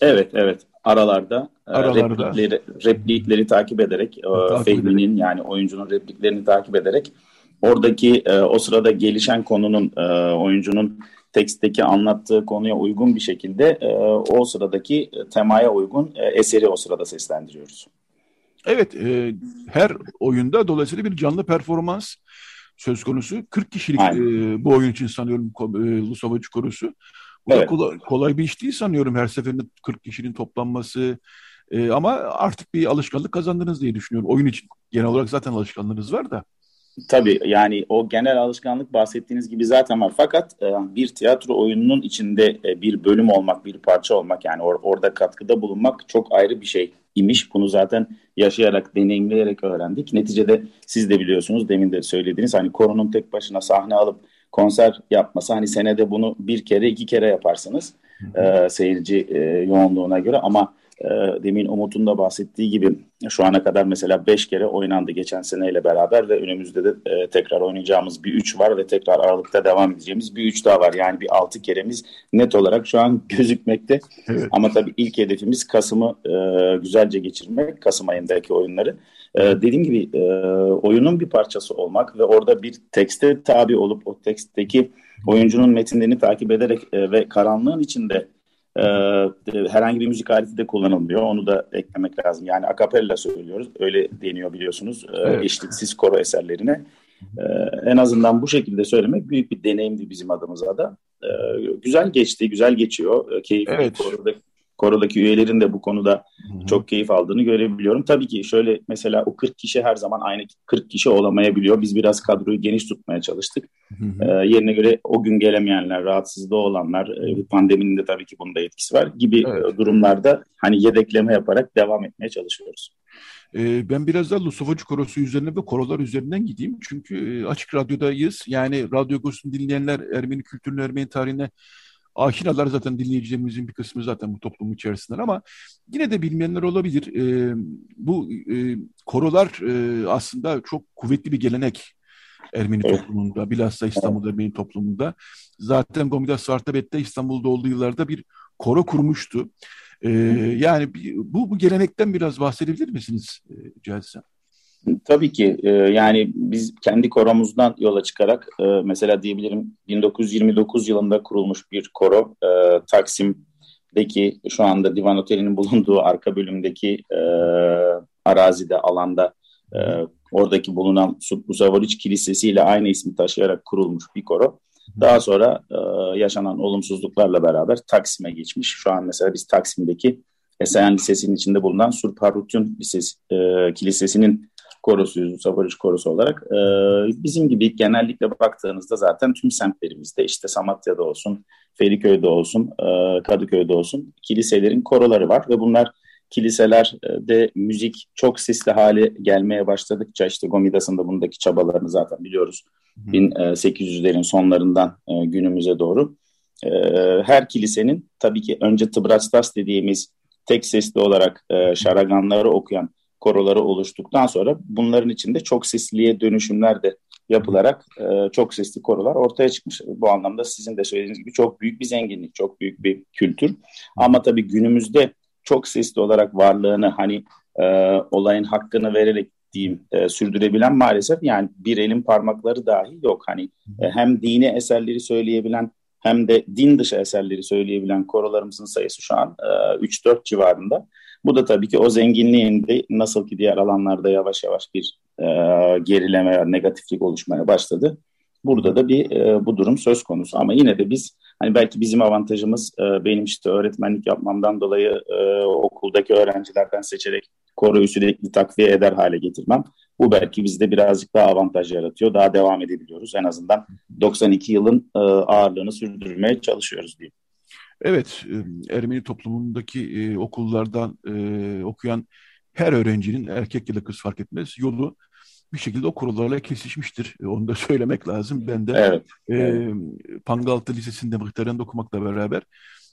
Evet, evet. Aralarda, e, Aralarda. replikleri, replikleri takip ederek, e, Fehmi'nin yani oyuncunun repliklerini takip ederek oradaki e, o sırada gelişen konunun e, oyuncunun tekstteki anlattığı konuya uygun bir şekilde e, o sıradaki temaya uygun e, eseri o sırada seslendiriyoruz. Evet, e, her oyunda dolayısıyla bir canlı performans söz konusu. 40 kişilik e, bu oyun için sanıyorum e, Lusavacı Korusu. Bu evet. da kolay, kolay bir iş değil sanıyorum her seferinde 40 kişinin toplanması. E, ama artık bir alışkanlık kazandınız diye düşünüyorum. Oyun için genel olarak zaten alışkanlığınız var da. Tabii yani o genel alışkanlık bahsettiğiniz gibi zaten var. Fakat e, bir tiyatro oyununun içinde e, bir bölüm olmak, bir parça olmak yani or- orada katkıda bulunmak çok ayrı bir şey imiş. Bunu zaten yaşayarak, deneyimleyerek öğrendik. Neticede siz de biliyorsunuz demin de söylediğiniz hani koronun tek başına sahne alıp konser yapması hani senede bunu bir kere iki kere yaparsınız e, seyirci e, yoğunluğuna göre ama e, demin Umut'un da bahsettiği gibi şu ana kadar mesela 5 kere oynandı geçen seneyle beraber ve önümüzde de e, tekrar oynayacağımız bir 3 var ve tekrar Aralık'ta devam edeceğimiz bir 3 daha var. Yani bir 6 keremiz net olarak şu an [LAUGHS] gözükmekte. Evet. Ama tabii ilk hedefimiz Kasım'ı e, güzelce geçirmek, Kasım ayındaki oyunları. E, dediğim gibi e, oyunun bir parçası olmak ve orada bir tekste tabi olup o tekstteki oyuncunun metinlerini takip ederek e, ve karanlığın içinde e, herhangi bir müzik aleti de kullanılmıyor. Onu da eklemek lazım. Yani akapella söylüyoruz. Öyle deniyor biliyorsunuz. E, evet. Eşliksiz koro eserlerine. E, en azından bu şekilde söylemek büyük bir deneyimdi bizim adımıza da. E, güzel geçti, güzel geçiyor. E, keyifli evet. Korodaki üyelerin de bu konuda Hı-hı. çok keyif aldığını görebiliyorum. Tabii ki şöyle mesela o 40 kişi her zaman aynı 40 kişi olamayabiliyor. Biz biraz kadroyu geniş tutmaya çalıştık. Ee, yerine göre o gün gelemeyenler, rahatsızlığı olanlar, e, pandeminin de tabii ki bunda etkisi var gibi evet. durumlarda hani yedekleme yaparak devam etmeye çalışıyoruz. Ee, ben biraz daha Lusovacı Korosu üzerine ve korolar üzerinden gideyim. Çünkü e, açık radyodayız. Yani radyo Agos'un dinleyenler Ermeni kültürünü, Ermeni tarihine aşinalar zaten dinleyicilerimizin bir kısmı zaten bu toplumun içerisinde ama yine de bilmeyenler olabilir. E, bu e, korolar e, aslında çok kuvvetli bir gelenek Ermeni evet. toplumunda, bilhassa İstanbul Ermeni toplumunda. Zaten Gomidas Sartabet'te İstanbul'da olduğu yıllarda bir koro kurmuştu. E, yani bu, bu gelenekten biraz bahsedebilir misiniz e, Celsen? Tabii ki e, yani biz kendi koromuzdan yola çıkarak e, mesela diyebilirim 1929 yılında kurulmuş bir koro e, Taksim'deki şu anda Divan Oteli'nin bulunduğu arka bölümdeki arazide alanda oradaki bulunan Musavariç Kilisesi ile aynı ismi taşıyarak kurulmuş bir koro. Daha sonra yaşanan olumsuzluklarla beraber Taksim'e geçmiş. Şu an mesela biz Taksim'deki Esayan Lisesi'nin içinde bulunan Surparutun Lisesi, e, Kilisesi'nin korosuyuz, Savarış korosu olarak. E, bizim gibi genellikle baktığınızda zaten tüm semtlerimizde işte Samatya'da olsun, Feriköy'de olsun, e, Kadıköy'de olsun kiliselerin koroları var ve bunlar kiliselerde müzik çok sesli hale gelmeye başladıkça işte Gomidas'ın da bundaki çabalarını zaten biliyoruz. 1800'lerin sonlarından e, günümüze doğru. E, her kilisenin tabii ki önce tıbrastas dediğimiz tek sesli olarak e, şaraganları okuyan koroları oluştuktan sonra bunların içinde çok sesliye dönüşümler de yapılarak çok sesli korolar ortaya çıkmış. Bu anlamda sizin de söylediğiniz gibi çok büyük bir zenginlik, çok büyük bir kültür. Ama tabii günümüzde çok sesli olarak varlığını hani olayın hakkını vererek diyeyim e, sürdürebilen maalesef yani bir elin parmakları dahi yok. Hani e, hem dini eserleri söyleyebilen hem de din dışı eserleri söyleyebilen korolarımızın sayısı şu an e, 3-4 civarında. Bu da tabii ki o zenginliğin de nasıl ki diğer alanlarda yavaş yavaş bir e, gerileme, negatiflik oluşmaya başladı. Burada da bir e, bu durum söz konusu ama yine de biz hani belki bizim avantajımız e, benim işte öğretmenlik yapmamdan dolayı e, okuldaki öğrencilerden seçerek koroyu sürekli takviye eder hale getirmem. Bu belki bizde birazcık daha avantaj yaratıyor. Daha devam edebiliyoruz. En azından 92 yılın e, ağırlığını sürdürmeye çalışıyoruz diye. Evet, e, Ermeni toplumundaki e, okullardan e, okuyan her öğrencinin erkek ya da kız fark etmez yolu bir şekilde o kurullarla kesişmiştir. Onu da [LAUGHS] söylemek lazım. Ben de evet, e, evet. Pangaltı Lisesi'nde muhteremde okumakla beraber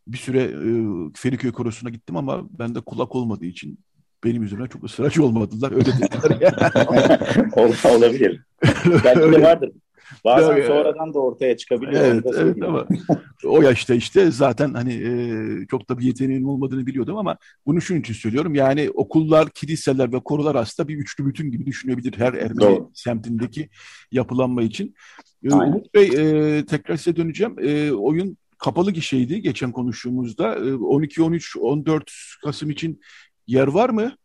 bir süre e, Feriköy Korosu'na gittim ama ben de kulak olmadığı için benim yüzümden çok ısrarcı olmadılar. Öyle dediler. [LAUGHS] Olabilir. [LAUGHS] Belki de vardır. Bazen ya, sonradan da ortaya çıkabiliyor. Evet, evet ama o yaşta işte zaten hani e, çok da bir yeteneğin olmadığını biliyordum ama bunu şunun için söylüyorum. Yani okullar, kiliseler ve korular aslında bir üçlü bütün gibi düşünebilir her Ermeni Doğru. semtindeki yapılanma için. E, Umut Bey e, tekrar size döneceğim. E, oyun kapalı gişeydi geçen konuştuğumuzda. E, 12, 13, 14 Kasım için yer var mı?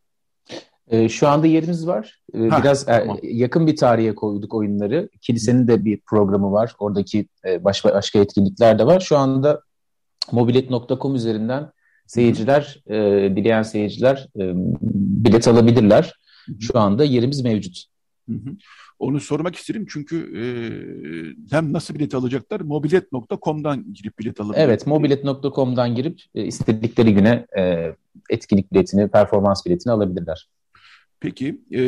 E, şu anda yerimiz var. E, ha, Biraz e, tamam. yakın bir tarihe koyduk oyunları. Kilisenin de bir programı var. Oradaki e, başka, başka etkinlikler de var. Şu anda mobilet.com üzerinden seyirciler, e, dileyen seyirciler e, bilet alabilirler. Şu anda yerimiz mevcut. Hı hı. Onu sormak isterim çünkü e, hem nasıl bilet alacaklar? Mobilet.com'dan girip bilet alabilirler. Evet, mobilet.com'dan girip e, istedikleri güne e, etkinlik biletini, performans biletini alabilirler. Peki, e,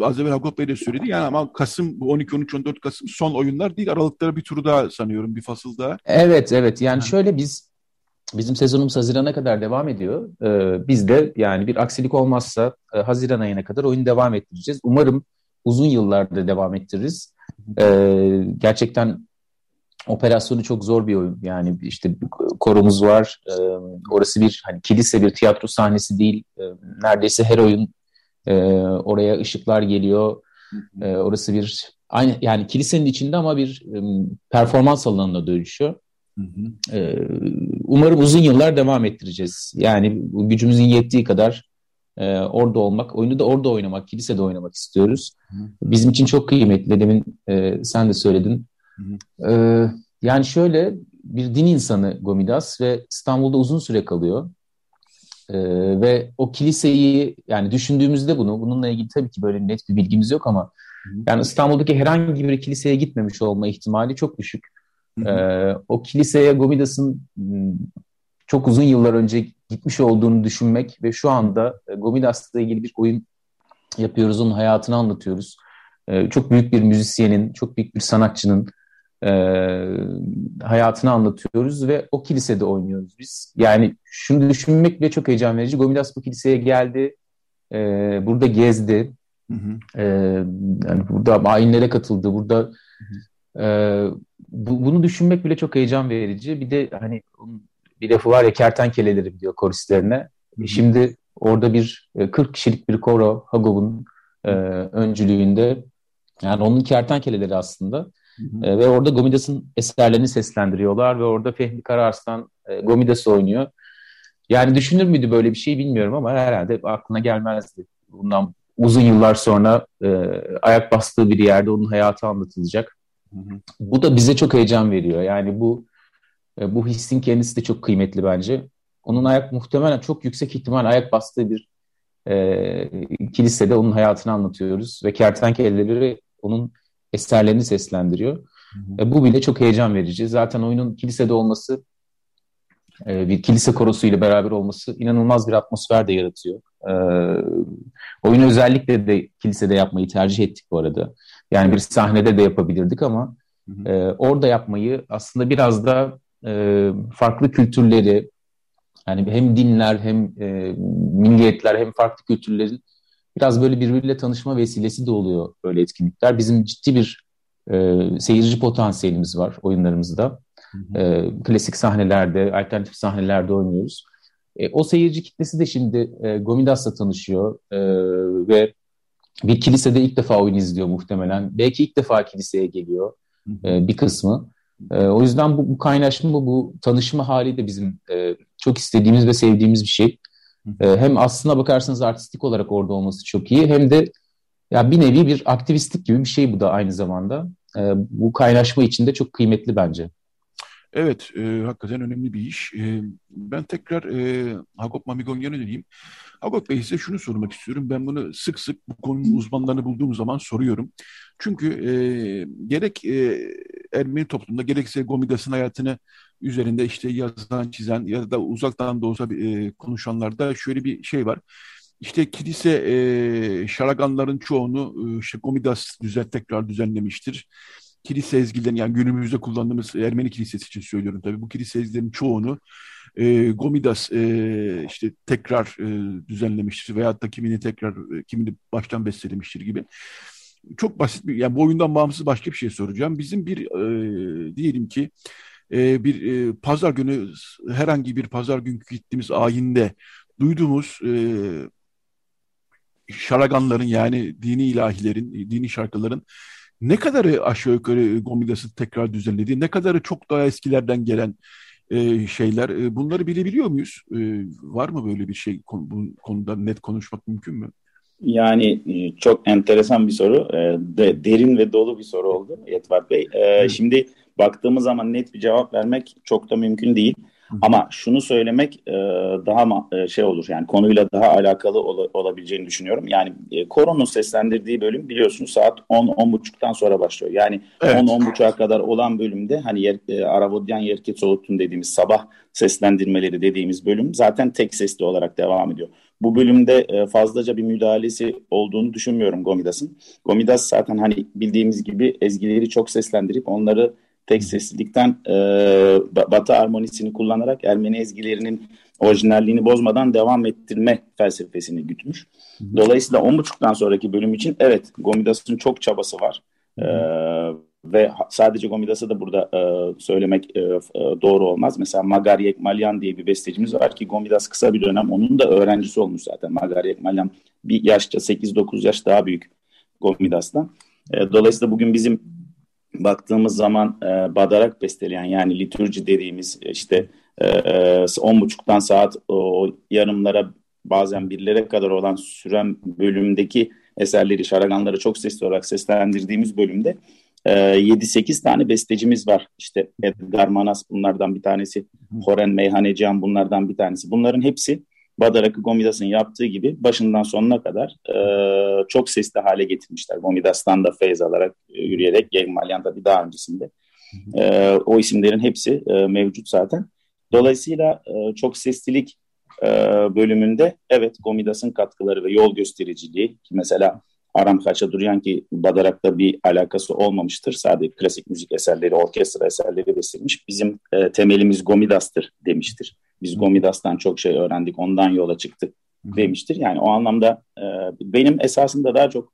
az evvel Hagop Bey de söyledi yani ama Kasım, bu 12, 13, 14 Kasım son oyunlar değil, aralıklara bir tur daha sanıyorum, bir fasıl daha. Evet, evet. Yani ha. şöyle biz Bizim sezonumuz Haziran'a kadar devam ediyor. Ee, biz de yani bir aksilik olmazsa e, Haziran ayına kadar oyun devam ettireceğiz. Umarım uzun yıllarda devam ettiririz. Ee, gerçekten operasyonu çok zor bir oyun. Yani işte korumuz var. Ee, orası bir hani kilise bir tiyatro sahnesi değil. Ee, neredeyse her oyun e, oraya ışıklar geliyor. Ee, orası bir aynı yani kilisenin içinde ama bir um, performans alanına dönüşüyor. Ee, umarım uzun yıllar devam ettireceğiz. Yani gücümüzün yettiği kadar e, orada olmak, oyunu da orada oynamak, kilisede oynamak istiyoruz. Hı. Bizim için çok kıymetli. Demin e, sen de söyledin. Hı. E, yani şöyle bir din insanı Gomidas ve İstanbul'da uzun süre kalıyor. E, ve o kiliseyi yani düşündüğümüzde bunu, bununla ilgili tabii ki böyle net bir bilgimiz yok ama yani İstanbul'daki herhangi bir kiliseye gitmemiş olma ihtimali çok düşük. Hı. E, o kiliseye Gomidas'ın çok uzun yıllar önce gitmiş olduğunu düşünmek ve şu anda e, Gomidas'la ilgili bir oyun yapıyoruz, onun hayatını anlatıyoruz. E, çok büyük bir müzisyenin, çok büyük bir sanatçının e, hayatını anlatıyoruz ve o kilisede oynuyoruz biz. Yani şunu düşünmek bile çok heyecan verici. Gomidas bu kiliseye geldi, e, burada gezdi, hı hı. E, yani burada ayinlere katıldı, burada hı hı. E, bu, bunu düşünmek bile çok heyecan verici. Bir de hani bir lafı var ya kertenkeleleri diyor koristlerine. Hı-hı. Şimdi orada bir 40 kişilik bir koro Hagov'un e, öncülüğünde yani onun kertenkeleleri aslında. Hı hı. E, ve orada Gomidas'ın eserlerini seslendiriyorlar ve orada Fehmi Kararslan e, Gomidas oynuyor. Yani düşünür müydü böyle bir şey bilmiyorum ama herhalde aklına gelmezdi. Bundan uzun yıllar sonra e, ayak bastığı bir yerde onun hayatı anlatılacak. Hı hı. Bu da bize çok heyecan veriyor. Yani bu e, bu hissin kendisi de çok kıymetli bence. Onun ayak muhtemelen çok yüksek ihtimal ayak bastığı bir e, kilisede onun hayatını anlatıyoruz ve kertenkeleleri onun eserlerini seslendiriyor. Hı hı. E, bu bile çok heyecan verici. Zaten oyunun kilisede olması, e, bir kilise korosu ile beraber olması inanılmaz bir atmosfer de yaratıyor. E, oyunu özellikle de kilisede yapmayı tercih ettik bu arada. Yani bir sahnede de yapabilirdik ama hı. E, orada yapmayı aslında biraz da e, farklı kültürleri, yani hem dinler hem e, milliyetler hem farklı kültürlerin biraz böyle birbiriyle tanışma vesilesi de oluyor böyle etkinlikler. Bizim ciddi bir e, seyirci potansiyelimiz var oyunlarımızda. Hı hı. E, klasik sahnelerde, alternatif sahnelerde oynuyoruz. E, o seyirci kitlesi de şimdi e, Gomidas'la tanışıyor e, ve bir kilisede ilk defa oyun izliyor muhtemelen. Belki ilk defa kiliseye geliyor e, bir kısmı. E, o yüzden bu, bu kaynaşma, bu, bu tanışma hali de bizim e, çok istediğimiz ve sevdiğimiz bir şey. E, hem aslına bakarsanız artistik olarak orada olması çok iyi hem de ya bir nevi bir aktivistlik gibi bir şey bu da aynı zamanda. E, bu kaynaşma içinde çok kıymetli bence. Evet, e, hakikaten önemli bir iş. E, ben tekrar e, Hagop Mamigonyan'a döneyim. Hagop Bey size şunu sormak istiyorum. Ben bunu sık sık bu konunun uzmanlarını bulduğum zaman soruyorum. Çünkü e, gerek e, Ermeni toplumda gerekse Gomidas'ın hayatını üzerinde işte yazan, çizen ya da uzaktan da olsa e, konuşanlarda şöyle bir şey var. İşte kilise e, şaraganların çoğunu e, işte Gomidas düzen tekrar düzenlemiştir. Kilise ezgilerini yani günümüzde kullandığımız Ermeni kilisesi için söylüyorum tabii bu kilise ezgilerinin çoğunu e, Gomidas e, işte tekrar e, düzenlemiştir veyahut da kimini tekrar e, kimini baştan bestelemiştir gibi çok basit bir yani bu oyundan bağımsız başka bir şey soracağım. Bizim bir e, diyelim ki e, bir e, pazar günü herhangi bir pazar günkü gittiğimiz ayinde duyduğumuz e, şaraganların yani dini ilahilerin, dini şarkıların ne kadarı aşağı yukarı Gomidas'ı tekrar düzenlediği, ne kadarı çok daha eskilerden gelen e, şeyler. E, bunları bilebiliyor muyuz? E, var mı böyle bir şey bu konuda net konuşmak mümkün mü? Yani e, çok enteresan bir soru. E, de, derin ve dolu bir soru oldu Yetvat Bey. E, şimdi baktığımız zaman net bir cevap vermek çok da mümkün değil. Ama şunu söylemek e, daha e, şey olur yani konuyla daha alakalı ol, olabileceğini düşünüyorum. Yani e, Koron'un seslendirdiği bölüm biliyorsunuz saat 10-10.30'dan sonra başlıyor. Yani evet. 10-10.30'a kadar olan bölümde hani yer, e, Aravodyan Yerket Soğutun dediğimiz sabah seslendirmeleri dediğimiz bölüm zaten tek sesli olarak devam ediyor. Bu bölümde e, fazlaca bir müdahalesi olduğunu düşünmüyorum Gomidas'ın. Gomidas zaten hani bildiğimiz gibi ezgileri çok seslendirip onları tek seslilikten e, Batı armonisini kullanarak Ermeni ezgilerinin orijinalliğini bozmadan devam ettirme felsefesini gütmüş. Dolayısıyla 10.30'dan sonraki bölüm için evet Gomidas'ın çok çabası var. Ee, ve sadece Gomidas'ı da burada e, söylemek e, e, doğru olmaz. Mesela Magar Yekmalyan diye bir bestecimiz var ki Gomidas kısa bir dönem onun da öğrencisi olmuş zaten. Magar Yekmalyan bir yaşça 8-9 yaş daha büyük Gomidas'tan. E, dolayısıyla bugün bizim baktığımız zaman e, badarak besteleyen yani liturji dediğimiz işte e, 10.30'dan saat o yarımlara bazen birlere kadar olan süren bölümdeki eserleri, şaraganları çok sesli olarak seslendirdiğimiz bölümde e, 7-8 tane bestecimiz var. İşte Edgar Manas bunlardan bir tanesi, Horen Meyhaneciyan bunlardan bir tanesi. Bunların hepsi Badarak'ı Gomidas'ın yaptığı gibi başından sonuna kadar e, çok sesli hale getirmişler. Gomidas'tan da feyz alarak, e, yürüyerek, Gegmalyan da bir daha öncesinde. E, o isimlerin hepsi e, mevcut zaten. Dolayısıyla e, çok seslilik e, bölümünde evet Gomidas'ın katkıları ve yol göstericiliği ki mesela Aram Haçaduryan ki Badarak'ta bir alakası olmamıştır. Sadece klasik müzik eserleri, orkestra eserleri beslenmiş. Bizim e, temelimiz Gomidas'tır demiştir. Biz Gomidas'tan çok şey öğrendik, ondan yola çıktık demiştir. Yani o anlamda e, benim esasında daha çok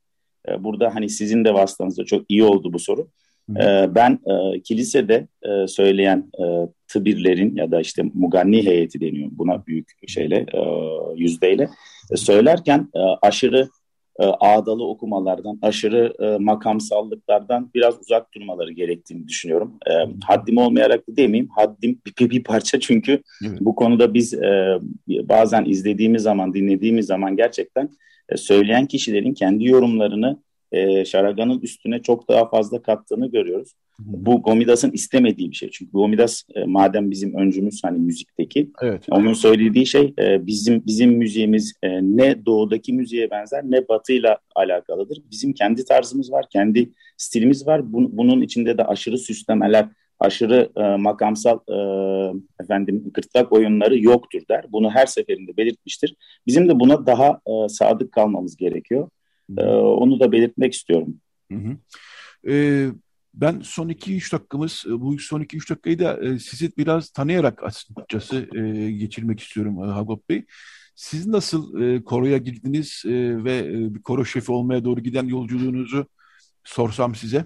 e, burada hani sizin de vasıtanızda çok iyi oldu bu soru. E, ben e, kilisede e, söyleyen e, tıbirlerin ya da işte muganni heyeti deniyor buna büyük şeyle e, yüzdeyle e, söylerken e, aşırı e, ağdalı okumalardan, aşırı e, makamsallıklardan biraz uzak durmaları gerektiğini düşünüyorum. E, haddim olmayarak da demeyeyim, haddim bir, bir parça çünkü evet. bu konuda biz e, bazen izlediğimiz zaman, dinlediğimiz zaman gerçekten e, söyleyen kişilerin kendi yorumlarını e, Şaragan'ın üstüne çok daha fazla kattığını görüyoruz. Bu Gomidas'ın istemediği bir şey. Çünkü Gomidas e, madem bizim öncümüz hani müzikteki evet. onun söylediği şey e, bizim bizim müziğimiz e, ne doğudaki müziğe benzer ne batıyla alakalıdır. Bizim kendi tarzımız var, kendi stilimiz var. Bun, bunun içinde de aşırı süslemeler, aşırı e, makamsal e, efendim gırtlak oyunları yoktur der. Bunu her seferinde belirtmiştir. Bizim de buna daha e, sadık kalmamız gerekiyor. E, onu da belirtmek istiyorum. Hı hı. Ee, ben son 2-3 dakikamız, e, bu son 2-3 dakikayı da e, sizi biraz tanıyarak açıkçası e, geçirmek istiyorum Hagop Bey. Siz nasıl e, koroya girdiniz e, ve e, bir koro şefi olmaya doğru giden yolculuğunuzu sorsam size?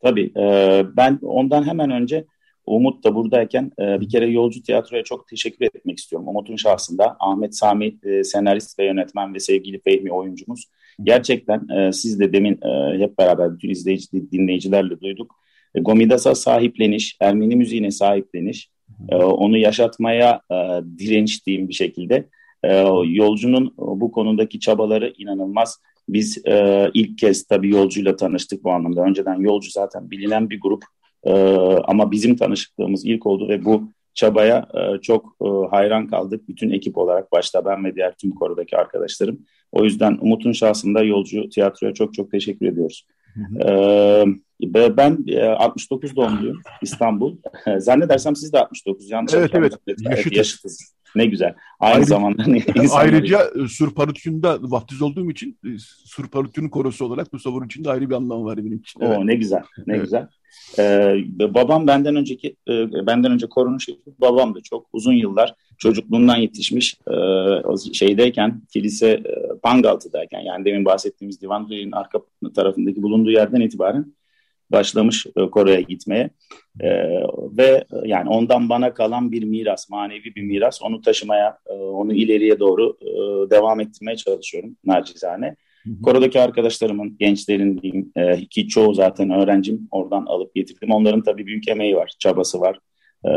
Tabii. E, ben ondan hemen önce Umut da buradayken e, bir kere Yolcu Tiyatro'ya çok teşekkür etmek istiyorum. Umut'un şahsında Ahmet Sami e, senarist ve yönetmen ve sevgili Fehmi oyuncumuz. Gerçekten e, siz de demin e, hep beraber bütün izleyici dinleyicilerle duyduk. E, Gomidas'a sahipleniş, Ermeni müziğine sahipleniş, e, onu yaşatmaya e, dirençtiğim bir şekilde e, yolcunun bu konudaki çabaları inanılmaz. Biz e, ilk kez tabii yolcuyla tanıştık bu anlamda. Önceden yolcu zaten bilinen bir grup e, ama bizim tanışıklığımız ilk oldu ve bu çabaya e, çok e, hayran kaldık. Bütün ekip olarak başta ben ve diğer tüm korodaki arkadaşlarım. O yüzden Umut'un şahsında Yolcu Tiyatro'ya çok çok teşekkür ediyoruz. Hı hı. Ee, ben 69 e, doğumluyum İstanbul. [LAUGHS] Zannedersem siz de 69 yanlış Evet evet, evet yaşıtız. Ne güzel. Aynı Ayrı, zamanda [LAUGHS] Ayrıca e, Surparutçu'nda vaftiz olduğum için e, Surparutçu'nun korosu olarak bu savun için de ayrı bir anlamı var benim için. Evet. Oo, ne güzel, ne evet. güzel. Ee, babam benden önceki e, benden önce korona şefi babam da çok uzun yıllar çocukluğundan yetişmiş e, şeydeyken kilise e, Pangaltı'dayken yani demin bahsettiğimiz Divan arka tarafındaki bulunduğu yerden itibaren başlamış e, Kore'ye gitmeye e, ve e, yani ondan bana kalan bir miras, manevi bir miras. Onu taşımaya, e, onu ileriye doğru e, devam ettirmeye çalışıyorum nacizane. Korodaki arkadaşlarımın, gençlerin diyeyim e, ki çoğu zaten öğrencim oradan alıp getirdim. Onların tabii büyük emeği var, çabası var. E,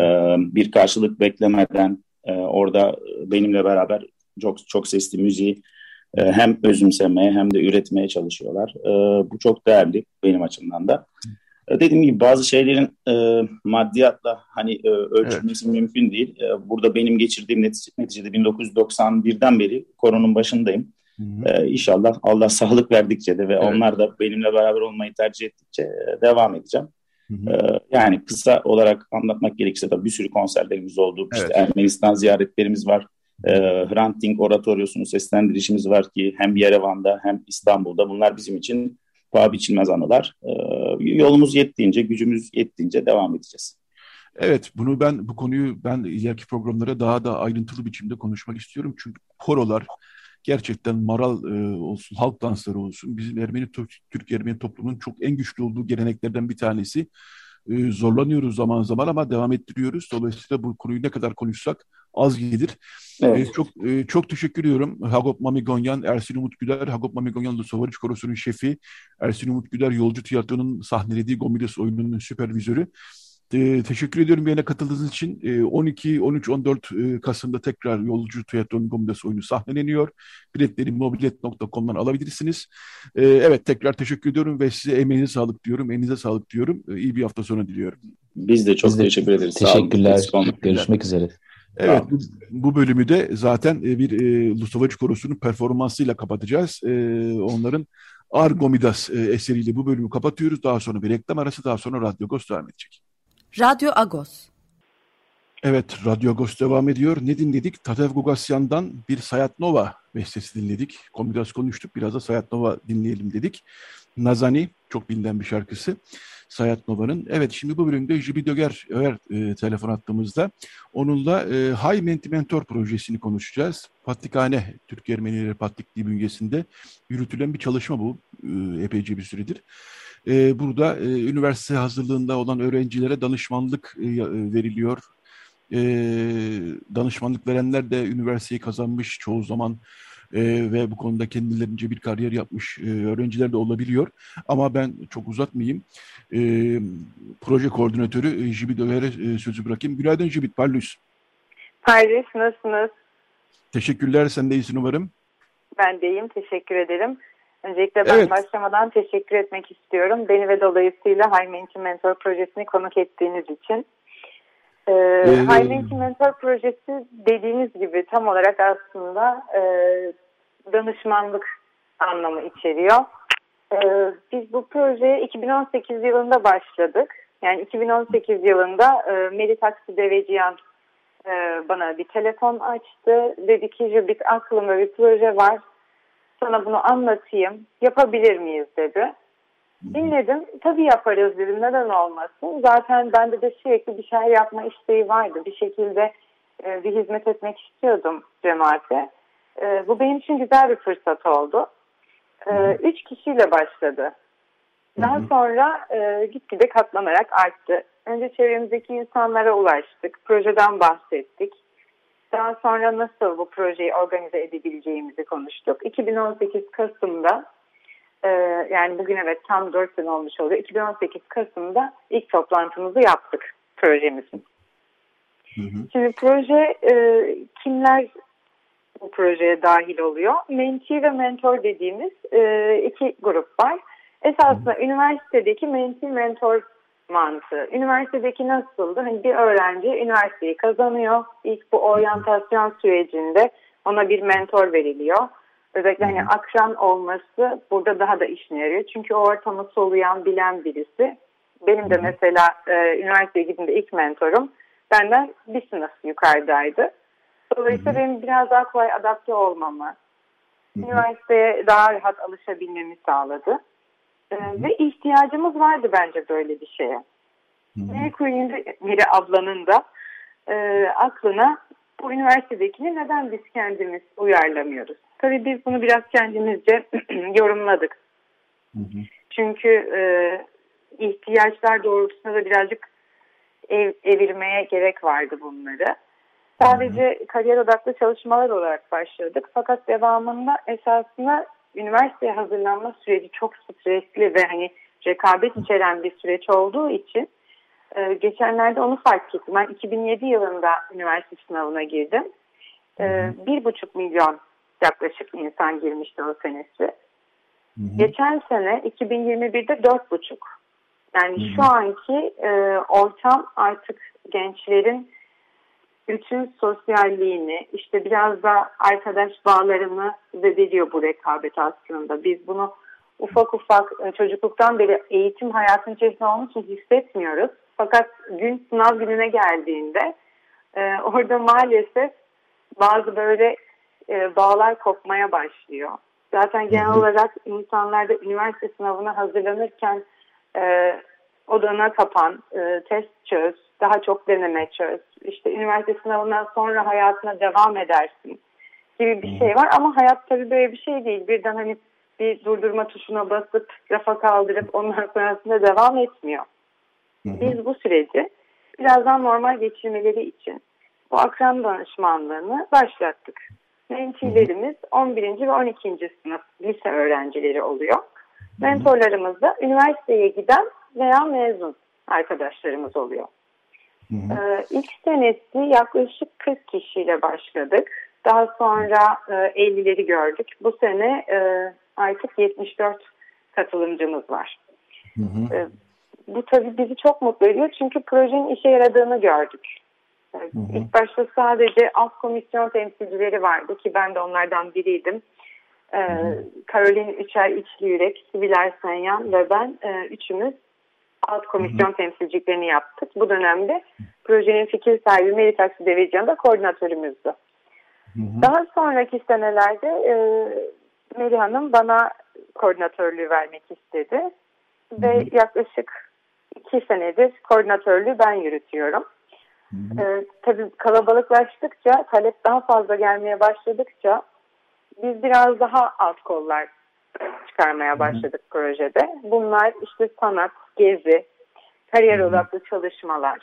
bir karşılık beklemeden e, orada benimle beraber çok çok sesli müziği e, hem özümsemeye hem de üretmeye çalışıyorlar. E, bu çok değerli benim açımdan da. E, dediğim gibi bazı şeylerin e, maddiyatla hani e, ölçülmesi evet. mümkün değil. E, burada benim geçirdiğim netice, neticede 1991'den beri koronun başındayım. Hı. İnşallah Allah sağlık verdikçe de ve evet. onlar da benimle beraber olmayı tercih ettikçe devam edeceğim. Hı hı. Yani kısa olarak anlatmak gerekirse de bir sürü konserlerimiz oldu. Evet. İşte Ermenistan ziyaretlerimiz var e, Hrant Dink oratoriosunu seslendirişimiz var ki hem Yerevan'da hem İstanbul'da bunlar bizim için paha biçilmez anılar. E, yolumuz yettiğince, gücümüz yettiğince devam edeceğiz. Evet, bunu ben bu konuyu ben ileriki programlara daha da ayrıntılı biçimde konuşmak istiyorum. Çünkü korolar gerçekten maral e, olsun, halk dansları olsun bizim Ermeni Türk Ermeni toplumunun çok en güçlü olduğu geleneklerden bir tanesi. E, zorlanıyoruz zaman zaman ama devam ettiriyoruz. Dolayısıyla bu konuyu ne kadar konuşsak az gelir. Evet. E, çok e, çok teşekkür ediyorum. Hagop Mamigonyan, Ersin Umut Güler, Hagop Mamigonyan Lusovariç Korosu'nun şefi, Ersin Umut Güler Yolcu Tiyatro'nun sahnelediği Gomides oyununun süpervizörü. E, teşekkür ediyorum yine katıldığınız için. E, 12, 13, 14 e, Kasım'da tekrar Yolcu Tiyatro'nun Gomides oyunu sahneleniyor. Biletleri mobilet.com'dan alabilirsiniz. E, evet tekrar teşekkür ediyorum ve size emeğinize sağlık diyorum. Elinize sağlık diyorum. E, iyi bir hafta sonu diliyorum. Biz de çok Biz de teşekkür ederiz. Teşekkürler. Görüşmek üzere. Evet, bu, bu bölümü de zaten e, bir e, Lustovac Korosu'nun performansıyla kapatacağız. E, onların Argomidas e, eseriyle bu bölümü kapatıyoruz. Daha sonra bir reklam arası, daha sonra Radyo Agos devam edecek. Radyo Agos. Evet, Radyo Agos devam ediyor. Ne dinledik? Tatev Gugasyan'dan bir Sayat Nova bestesi dinledik. Komidas konuştuk, biraz da Sayat Nova dinleyelim dedik. Nazani, çok bilinen bir şarkısı. Sayat Nova'nın. Evet şimdi bu bölümde Jibi Döger Över e, telefon attığımızda onunla e, High Mentor projesini konuşacağız. Patikhane, Türk Ermenileri Patlikliği bünyesinde yürütülen bir çalışma bu e, epeyce bir süredir. E, burada e, üniversite hazırlığında olan öğrencilere danışmanlık e, veriliyor. E, danışmanlık verenler de üniversiteyi kazanmış çoğu zaman e, ve bu konuda kendilerince bir kariyer yapmış e, öğrenciler de olabiliyor. Ama ben çok uzatmayayım. E, proje koordinatörü e, Jibit Över'e e, sözü bırakayım. Günaydın Jibit, Parlus. Parlus, nasılsınız? Teşekkürler, sen de iyisin umarım. Ben de iyiyim, teşekkür ederim. Öncelikle ben evet. başlamadan teşekkür etmek istiyorum. Beni ve dolayısıyla Hayme Mentor projesini konuk ettiğiniz için. Ee, ee, Mentor projesi dediğiniz gibi tam olarak aslında e, danışmanlık anlamı içeriyor. Ee, biz bu projeye 2018 yılında başladık. Yani 2018 yılında e, Meri Taksi Deveciyan e, bana bir telefon açtı. Dedi ki Jubit aklımda bir proje var sana bunu anlatayım. Yapabilir miyiz dedi. Dinledim. Tabii yaparız dedim. Neden olmasın? Zaten bende de sürekli bir şeyler yapma isteği vardı. Bir şekilde e, bir hizmet etmek istiyordum cemaate. E, bu benim için güzel bir fırsat oldu. E, üç kişiyle başladı. Daha sonra e, gitgide katlanarak arttı. Önce çevremizdeki insanlara ulaştık. Projeden bahsettik. Daha sonra nasıl bu projeyi organize edebileceğimizi konuştuk. 2018 Kasım'da e, yani bugün evet tam 4 sene olmuş oluyor. 2018 Kasım'da ilk toplantımızı yaptık projemizin. Hı hı. Şimdi proje e, kimler bu projeye dahil oluyor? Mentee ve mentor dediğimiz e, iki grup var. Esasında üniversitedeki mentee mentor mantığı. Üniversitedeki nasıldı? Hani bir öğrenci üniversiteyi kazanıyor. İlk bu oryantasyon sürecinde ona bir mentor veriliyor. Özellikle hani akran olması burada daha da işine yarıyor. Çünkü o ortamı soluyan, bilen birisi. Benim de mesela e, üniversiteye gittiğimde ilk mentorum benden bir sınıf yukarıdaydı. Dolayısıyla benim biraz daha kolay adapte olmamı, üniversiteye daha rahat alışabilmemi sağladı. Ee, ve ihtiyacımız vardı bence böyle bir şeye. Mary Queen'in Mary ablanın da e, aklına bu üniversitedekini neden biz kendimiz uyarlamıyoruz? Tabii biz bunu biraz kendimizce [CLEARS THROAT] yorumladık. Hı hı. Çünkü e, ihtiyaçlar doğrultusunda da birazcık ev, evirmeye gerek vardı bunları. Sadece kariyer odaklı çalışmalar olarak başladık. Fakat devamında esasında üniversiteye hazırlanma süreci çok stresli ve hani rekabet içeren bir süreç olduğu için e, geçenlerde onu fark ettim. Ben 2007 yılında üniversite sınavına girdim. E, bir buçuk milyon yaklaşık insan girmişti o senesi. Hı hı. Geçen sene 2021'de dört buçuk. Yani hı hı. şu anki e, ortam artık gençlerin bütün sosyalliğini, işte biraz da arkadaş bağlarını zedeliyor bu rekabet aslında. Biz bunu ufak ufak e, çocukluktan beri eğitim hayatının içerisinde olmuş için hissetmiyoruz. Fakat gün sınav gününe geldiğinde e, orada maalesef bazı böyle e, bağlar kopmaya başlıyor. Zaten genel olarak insanlar da üniversite sınavına hazırlanırken e, odana kapan, e, test çöz, daha çok deneme çöz, işte üniversite sınavından sonra hayatına devam edersin gibi bir şey var. Ama hayat tabii böyle bir şey değil. Birden hani bir durdurma tuşuna basıp rafa kaldırıp ondan sonrasında devam etmiyor. Biz bu süreci birazdan normal geçirmeleri için bu akran danışmanlığını başlattık. Mentorlarımız 11. ve 12. sınıf lise öğrencileri oluyor. Mentorlarımız da üniversiteye giden veya mezun arkadaşlarımız oluyor. Hı hı. Ee, ilk senesi yaklaşık 40 kişiyle başladık. Daha sonra e, 50'leri gördük. Bu sene e, artık 74 katılımcımız var. Hı hı. E, bu tabii bizi çok mutlu ediyor çünkü projenin işe yaradığını gördük. E, hı hı. İlk başta sadece alt komisyon temsilcileri vardı ki ben de onlardan biriydim. Ee, Caroline Üçer İçli Yürek, Sibel Senyan ve ben e, üçümüz alt komisyon Hı-hı. temsilciliklerini yaptık. Bu dönemde projenin fikir sahibi Meri Taksi Deveciyan da koordinatörümüzdü. Hı-hı. Daha sonraki senelerde e, Meri Hanım bana koordinatörlüğü vermek istedi. Hı-hı. Ve yaklaşık iki senedir koordinatörlüğü ben yürütüyorum. Ee, tabii kalabalıklaştıkça, talep daha fazla gelmeye başladıkça biz biraz daha alt kollar çıkarmaya başladık Hı. projede. Bunlar işte sanat, gezi, kariyer Hı. odaklı çalışmalar.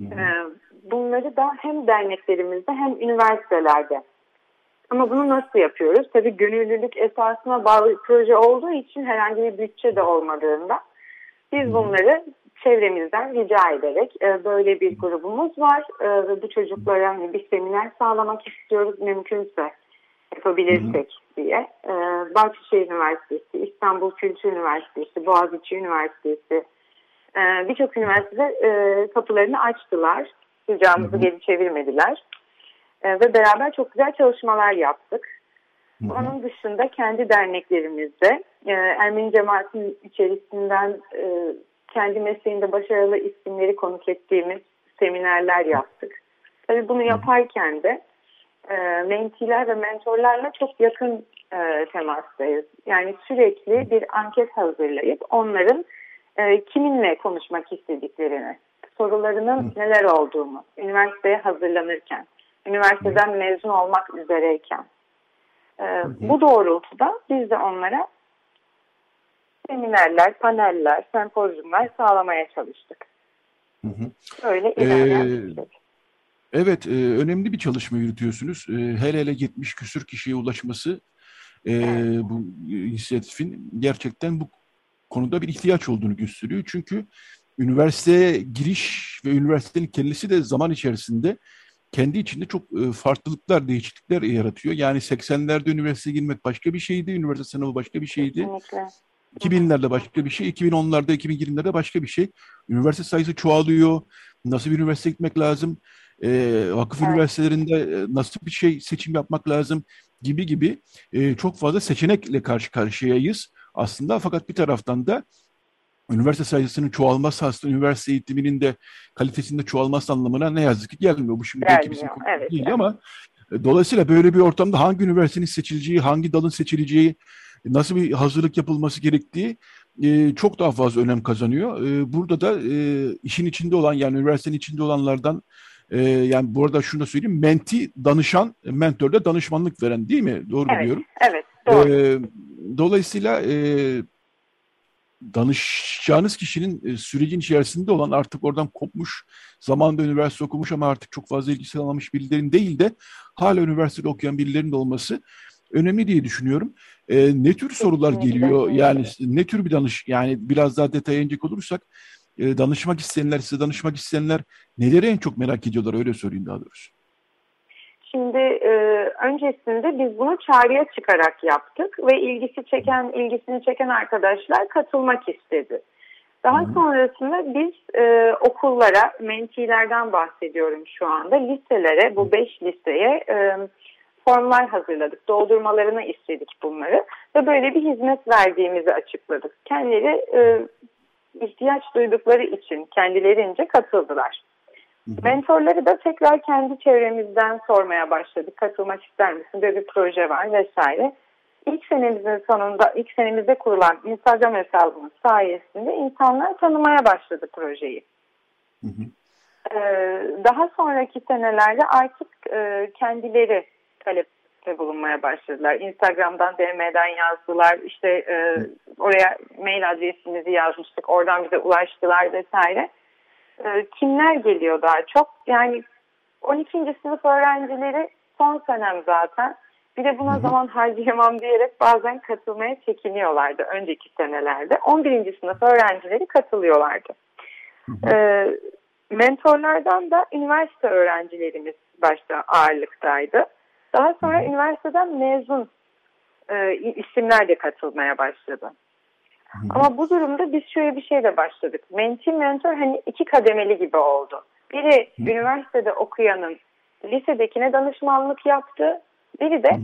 Hı. Ee, bunları da hem derneklerimizde hem üniversitelerde. Ama bunu nasıl yapıyoruz? Tabii gönüllülük esasına bağlı proje olduğu için herhangi bir bütçe de olmadığında biz bunları çevremizden rica ederek e, böyle bir grubumuz var e, ve bu çocuklara hani bir seminer sağlamak istiyoruz mümkünse yapabilirsek diye. E, Bahçeşehir Üniversitesi, İstanbul Kültür Üniversitesi, Boğaziçi Üniversitesi e, birçok üniversitede e, kapılarını açtılar. Ricamızı geri çevirmediler. E, ve beraber çok güzel çalışmalar yaptık. Hı hı. Onun dışında kendi derneklerimizde e, Ermeni cemaatin içerisinden e, kendi mesleğinde başarılı isimleri konuk ettiğimiz seminerler yaptık. Tabii bunu yaparken de e, mentiler ve mentorlarla çok yakın e, temastayız. Yani sürekli bir anket hazırlayıp onların e, kiminle konuşmak istediklerini, sorularının neler olduğunu, üniversiteye hazırlanırken, üniversiteden mezun olmak üzereyken. E, bu doğrultuda biz de onlara seminerler, paneller, sempozyumlar sağlamaya çalıştık. Hı hı. Öyle ilerleyen ee, bir şey. Evet, e, önemli bir çalışma yürütüyorsunuz. E, hele hele 70 küsür kişiye ulaşması e, evet. bu inisiyatifin gerçekten bu konuda bir ihtiyaç olduğunu gösteriyor. Çünkü üniversiteye giriş ve üniversitenin kendisi de zaman içerisinde kendi içinde çok e, farklılıklar, değişiklikler yaratıyor. Yani 80'lerde üniversiteye girmek başka bir şeydi, üniversite sınavı başka bir şeydi. Kesinlikle. 2000'lerde başka bir şey, 2010'larda, 2020'lerde başka bir şey. Üniversite sayısı çoğalıyor. Nasıl bir üniversite gitmek lazım? E, vakıf evet. üniversitelerinde e, nasıl bir şey seçim yapmak lazım? Gibi gibi e, çok fazla seçenekle karşı karşıyayız aslında. Fakat bir taraftan da üniversite sayısının çoğalması aslında üniversite eğitiminin de kalitesinde çoğalması anlamına ne yazık ki gelmiyor. Bu şimdi belki bizim evet, değil evet. ama e, dolayısıyla böyle bir ortamda hangi üniversitenin seçileceği, hangi dalın seçileceği, nasıl bir hazırlık yapılması gerektiği e, çok daha fazla önem kazanıyor. E, burada da e, işin içinde olan yani üniversitenin içinde olanlardan e, yani bu arada şunu da söyleyeyim menti danışan, mentörde danışmanlık veren değil mi? Doğru evet, biliyorum. Evet, doğru. E, dolayısıyla e, danışacağınız kişinin e, sürecin içerisinde olan artık oradan kopmuş, zamanında üniversite okumuş ama artık çok fazla ilgisi alamamış birilerin değil de hala üniversitede okuyan birilerinin de olması önemli diye düşünüyorum. E, ne tür sorular geliyor? Yani ne tür bir danış yani biraz daha detaya inecek olursak e, danışmak isteyenler, size danışmak isteyenler neleri en çok merak ediyorlar öyle söyleyeyim daha doğrusu. Şimdi e, öncesinde biz bunu çağrıya çıkarak yaptık ve ilgisi çeken, ilgisini çeken arkadaşlar katılmak istedi. Daha Hı. sonrasında biz e, okullara, mentilerden bahsediyorum şu anda, liselere, bu beş liseye e, formlar hazırladık. Doldurmalarını istedik bunları ve böyle bir hizmet verdiğimizi açıkladık. Kendileri e, ihtiyaç duydukları için kendilerince katıldılar. Mentorları da tekrar kendi çevremizden sormaya başladık. Katılmak ister misin? Böyle bir proje var vesaire. İlk senemizin sonunda, ilk senemizde kurulan Instagram hesabımız sayesinde insanlar tanımaya başladı projeyi. Hı hı. Ee, daha sonraki senelerde artık e, kendileri talepte bulunmaya başladılar. Instagram'dan DM'den yazdılar. İşte e, oraya mail adresimizi yazmıştık. Oradan bize ulaştılar vesaire. E, kimler geliyor daha çok? Yani 12. sınıf öğrencileri son senem zaten. Bir de buna zaman harcayamam diyerek bazen katılmaya çekiniyorlardı önceki senelerde. 11. sınıf öğrencileri katılıyorlardı. Ee, mentorlardan da üniversite öğrencilerimiz başta ağırlıktaydı. Daha sonra üniversiteden mezun e, isimler de katılmaya başladı. Hı. Ama bu durumda biz şöyle bir şeyle başladık. Menti mentor hani iki kademeli gibi oldu. Biri Hı. üniversitede okuyanın lisedekine danışmanlık yaptı. Biri de Hı.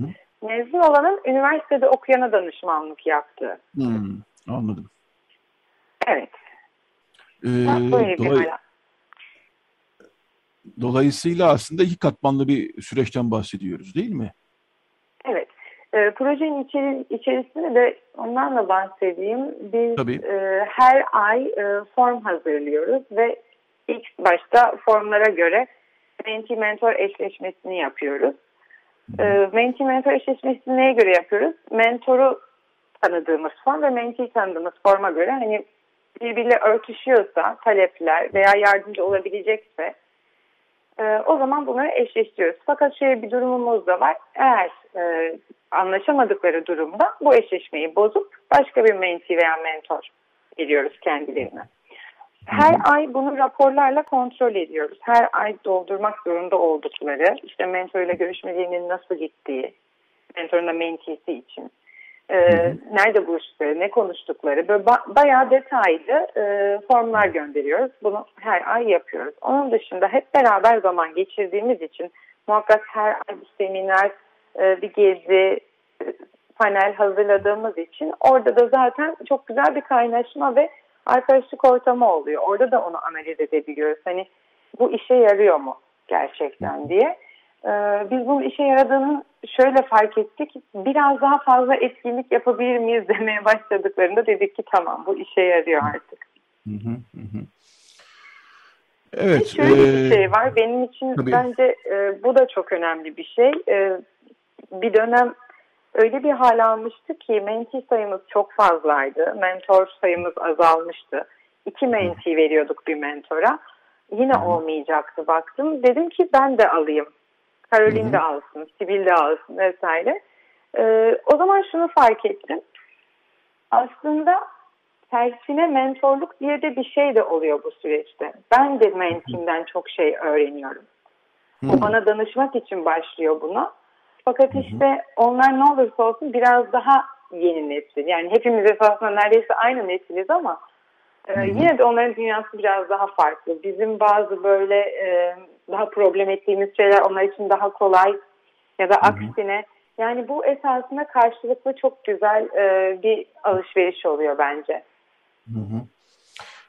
mezun olanın üniversitede okuyana danışmanlık yaptı. Hı. Anladım. Evet. Ee, dolay Dolayısıyla aslında iki katmanlı bir süreçten bahsediyoruz değil mi? Evet. E, projenin içeri, içerisinde de ondan da bahsedeyim. Biz e, her ay e, form hazırlıyoruz ve ilk başta formlara göre menti mentor eşleşmesini yapıyoruz. E, menti mentor eşleşmesini neye göre yapıyoruz? Mentoru tanıdığımız form ve menti tanıdığımız forma göre hani birbiriyle örtüşüyorsa talepler veya yardımcı olabilecekse e, o zaman bunları eşleştiriyoruz. Fakat şöyle bir durumumuz da var. Eğer e, anlaşamadıkları durumda bu eşleşmeyi bozup başka bir menti veya mentor veriyoruz kendilerine. Her ay bunu raporlarla kontrol ediyoruz. Her ay doldurmak zorunda oldukları, işte mentoruyla görüşmelerinin nasıl gittiği, mentorun da mentisi için, e, nerede buluştukları, ne konuştukları, böyle ba bayağı detaylı e, formlar gönderiyoruz. Bunu her ay yapıyoruz. Onun dışında hep beraber zaman geçirdiğimiz için muhakkak her ay bir seminer, e, bir gezi, e, panel hazırladığımız için orada da zaten çok güzel bir kaynaşma ve arkadaşlık ortamı oluyor. Orada da onu analiz edebiliyoruz. Hani bu işe yarıyor mu gerçekten diye. Ee, biz bunun işe yaradığını şöyle fark ettik. Biraz daha fazla etkinlik yapabilir miyiz [LAUGHS] demeye başladıklarında dedik ki tamam bu işe yarıyor artık. Hı hı hı. Evet. Şöyle ee, bir şey var. Benim için tabii. bence e, bu da çok önemli bir şey. E, bir dönem öyle bir hal almıştı ki menti sayımız çok fazlaydı. Mentor sayımız azalmıştı. İki menti veriyorduk bir mentora. Yine olmayacaktı baktım. Dedim ki ben de alayım. Caroline de alsın, Sibyl de alsın vesaire. Ee, o zaman şunu fark ettim. Aslında tersine mentorluk diye de bir şey de oluyor bu süreçte. Ben de mentimden çok şey öğreniyorum. O bana danışmak için başlıyor buna. Fakat işte onlar ne olursa olsun biraz daha yeni nesil. Yani hepimiz esasında neredeyse aynı nesiliz ama e, yine de onların dünyası biraz daha farklı. Bizim bazı böyle e, daha problem ettiğimiz şeyler onlar için daha kolay ya da aksine. Yani bu esasında karşılıklı çok güzel e, bir alışveriş oluyor bence. Hı hı.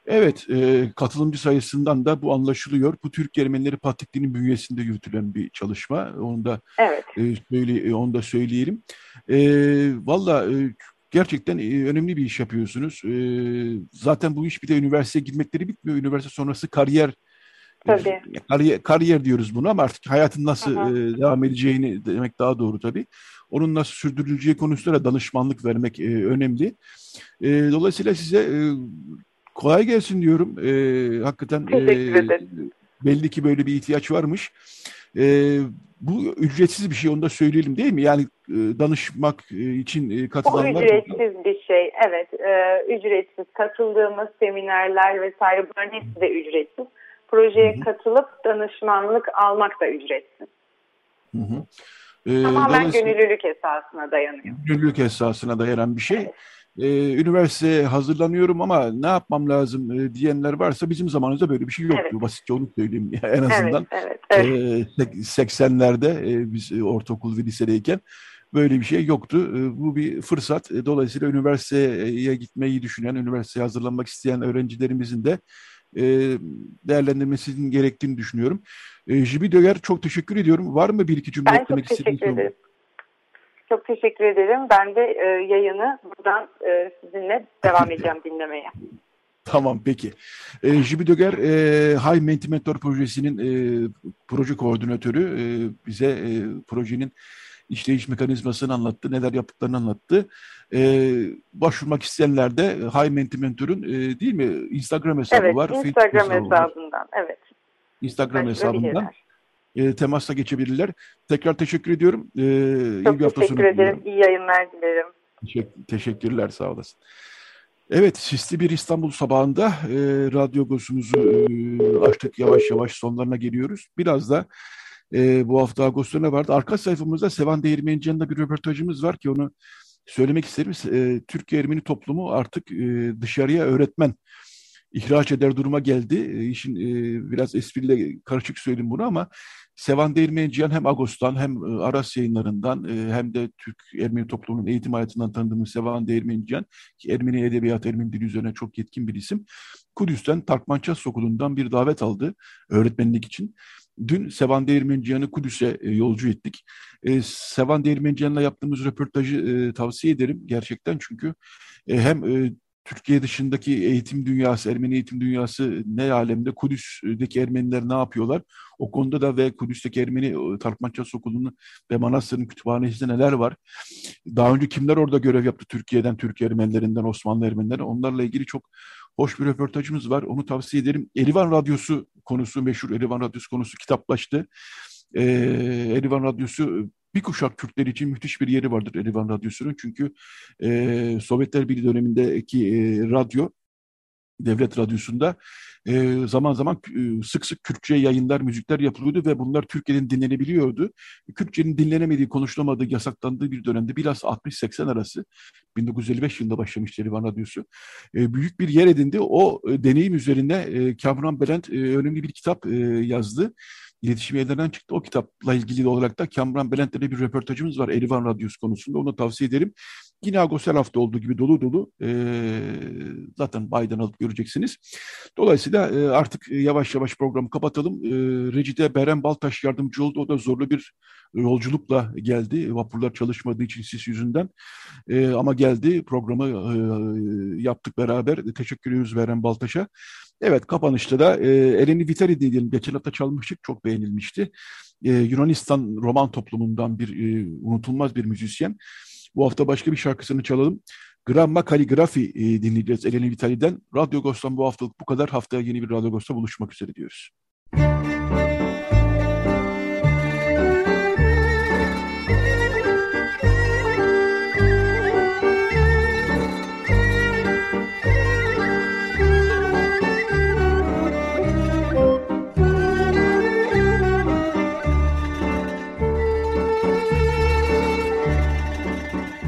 Evet, e, katılımcı sayısından da bu anlaşılıyor. Bu Türk Ermenileri Patrikliği'nin bünyesinde yürütülen bir çalışma. Onu da evet. e, söyle, e, onu da söyleyelim. E, Valla e, gerçekten e, önemli bir iş yapıyorsunuz. E, zaten bu iş bir de üniversiteye girmekleri bitmiyor. Üniversite sonrası kariyer Tabii. Kariyer, kariyer diyoruz bunu ama artık hayatın nasıl e, devam edeceğini demek daha doğru tabii. Onun nasıl sürdürüleceği konusunda danışmanlık vermek e, önemli. E, dolayısıyla size e, kolay gelsin diyorum. E, hakikaten e, belli ki böyle bir ihtiyaç varmış. E, bu ücretsiz bir şey onu da söyleyelim değil mi? Yani e, danışmak e, için e, katılanlar... O ücretsiz bir şey evet. E, ücretsiz katıldığımız seminerler vesaire bunların hepsi de ücretsiz. Projeye Hı-hı. katılıp danışmanlık almak da ücretsiz. Hı hı. Ee, Tamamen gönüllülük esasına dayanıyor. Gönüllülük esasına dayanan bir şey. Evet e, üniversiteye hazırlanıyorum ama ne yapmam lazım e, diyenler varsa bizim zamanımızda böyle bir şey yoktu. Evet. Basitçe onu söyleyeyim [LAUGHS] en azından. Evet, evet, evet. E, 80'lerde e, biz e, ortaokul ve lisedeyken böyle bir şey yoktu. E, bu bir fırsat. E, dolayısıyla üniversiteye gitmeyi düşünen, üniversiteye hazırlanmak isteyen öğrencilerimizin de e, değerlendirmesinin gerektiğini düşünüyorum. E, Jibi Döger çok teşekkür ediyorum. Var mı bir iki cümle eklemek istediğiniz? Ben çok teşekkür ederim. Çok teşekkür ederim. Ben de e, yayını buradan e, sizinle devam edeceğim dinlemeye. Tamam peki. E, Jibi Döger, e, High Mentimentor projesinin e, proje koordinatörü e, bize e, projenin işleyiş mekanizmasını anlattı, neler yaptıklarını anlattı. E, başvurmak isteyenler de High Mentimentor'un e, değil mi Instagram hesabı evet, var. Instagram hesabından, var. evet. Instagram hesabından e, temasa geçebilirler. Tekrar teşekkür ediyorum. E, Çok iyi bir teşekkür ederim. Diliyorum. İyi yayınlar dilerim. Teşekkür, teşekkürler. Sağ olasın. Evet, sisli bir İstanbul sabahında e, radyo gosumuzu e, açtık. Yavaş yavaş sonlarına geliyoruz. Biraz da e, bu hafta Ağustos'ta vardı? Arka sayfamızda Sevan Değirmenci'nin bir röportajımız var ki onu söylemek isterim. E, Türkiye Ermeni toplumu artık e, dışarıya öğretmen ihraç eder duruma geldi. E, işin e, biraz espriyle karışık söyledim bunu ama Sevan Değirmenciyan hem Agos'tan hem e, Aras yayınlarından e, hem de Türk Ermeni toplumunun eğitim hayatından tanıdığımız Sevan Değirmenciyan ki Ermeni edebiyat, Ermeni dili üzerine çok yetkin bir isim. Kudüs'ten Tarkmanças Okulu'ndan bir davet aldı öğretmenlik için. Dün Sevan Değirmenciyan'ı Kudüs'e e, yolcu ettik. Sevan Değirmenciyan'la yaptığımız röportajı tavsiye ederim gerçekten çünkü hem Türkiye dışındaki eğitim dünyası, Ermeni eğitim dünyası ne alemde? Kudüs'teki Ermeniler ne yapıyorlar? O konuda da ve Kudüs'teki Ermeni Tarkmanças Okulu'nun ve Manastır'ın kütüphanesinde neler var? Daha önce kimler orada görev yaptı Türkiye'den, Türk Ermenilerinden, Osmanlı Ermenilerinden? Onlarla ilgili çok hoş bir röportajımız var. Onu tavsiye ederim. Erivan Radyosu konusu, meşhur Erivan Radyosu konusu kitaplaştı. Ee, Erivan Radyosu bir kuşak Kürtler için müthiş bir yeri vardır Erivan Radyosu'nun. Çünkü e, Sovyetler Birliği dönemindeki e, radyo, devlet radyosunda e, zaman zaman e, sık sık Kürtçe yayınlar, müzikler yapılıyordu ve bunlar Türkiye'nin dinlenebiliyordu. Kürtçenin dinlenemediği, konuşulamadığı, yasaklandığı bir dönemde biraz 60-80 arası 1955 yılında başlamıştı Erivan Radyosu. E, büyük bir yer edindi. O e, deneyim üzerine e, Kamran Belent e, önemli bir kitap e, yazdı iletişim yayınlarından çıktı. O kitapla ilgili olarak da Kamran Belent'le bir röportajımız var Erivan Radyosu konusunda. Onu tavsiye ederim. Yine her hafta olduğu gibi dolu dolu. E, zaten baydan alıp göreceksiniz. Dolayısıyla e, artık yavaş yavaş programı kapatalım. E, Recide Beren Baltaş yardımcı oldu. O da zorlu bir yolculukla geldi. Vapurlar çalışmadığı için sis yüzünden. E, ama geldi programı e, yaptık beraber. Teşekkür ediyoruz Beren Baltaş'a. Evet kapanışta da e, Eleni Vitali diyelim. Geçen hafta çalmıştık. Çok beğenilmişti. E, Yunanistan roman toplumundan bir e, unutulmaz bir müzisyen. Bu hafta başka bir şarkısını çalalım. Gramma Kaligrafi e, dinleyeceğiz Eleni Vitali'den. Radyo Ghost'tan bu haftalık bu kadar. Haftaya yeni bir Radyo Ghost'ta buluşmak üzere diyoruz.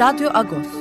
Radyo Agos.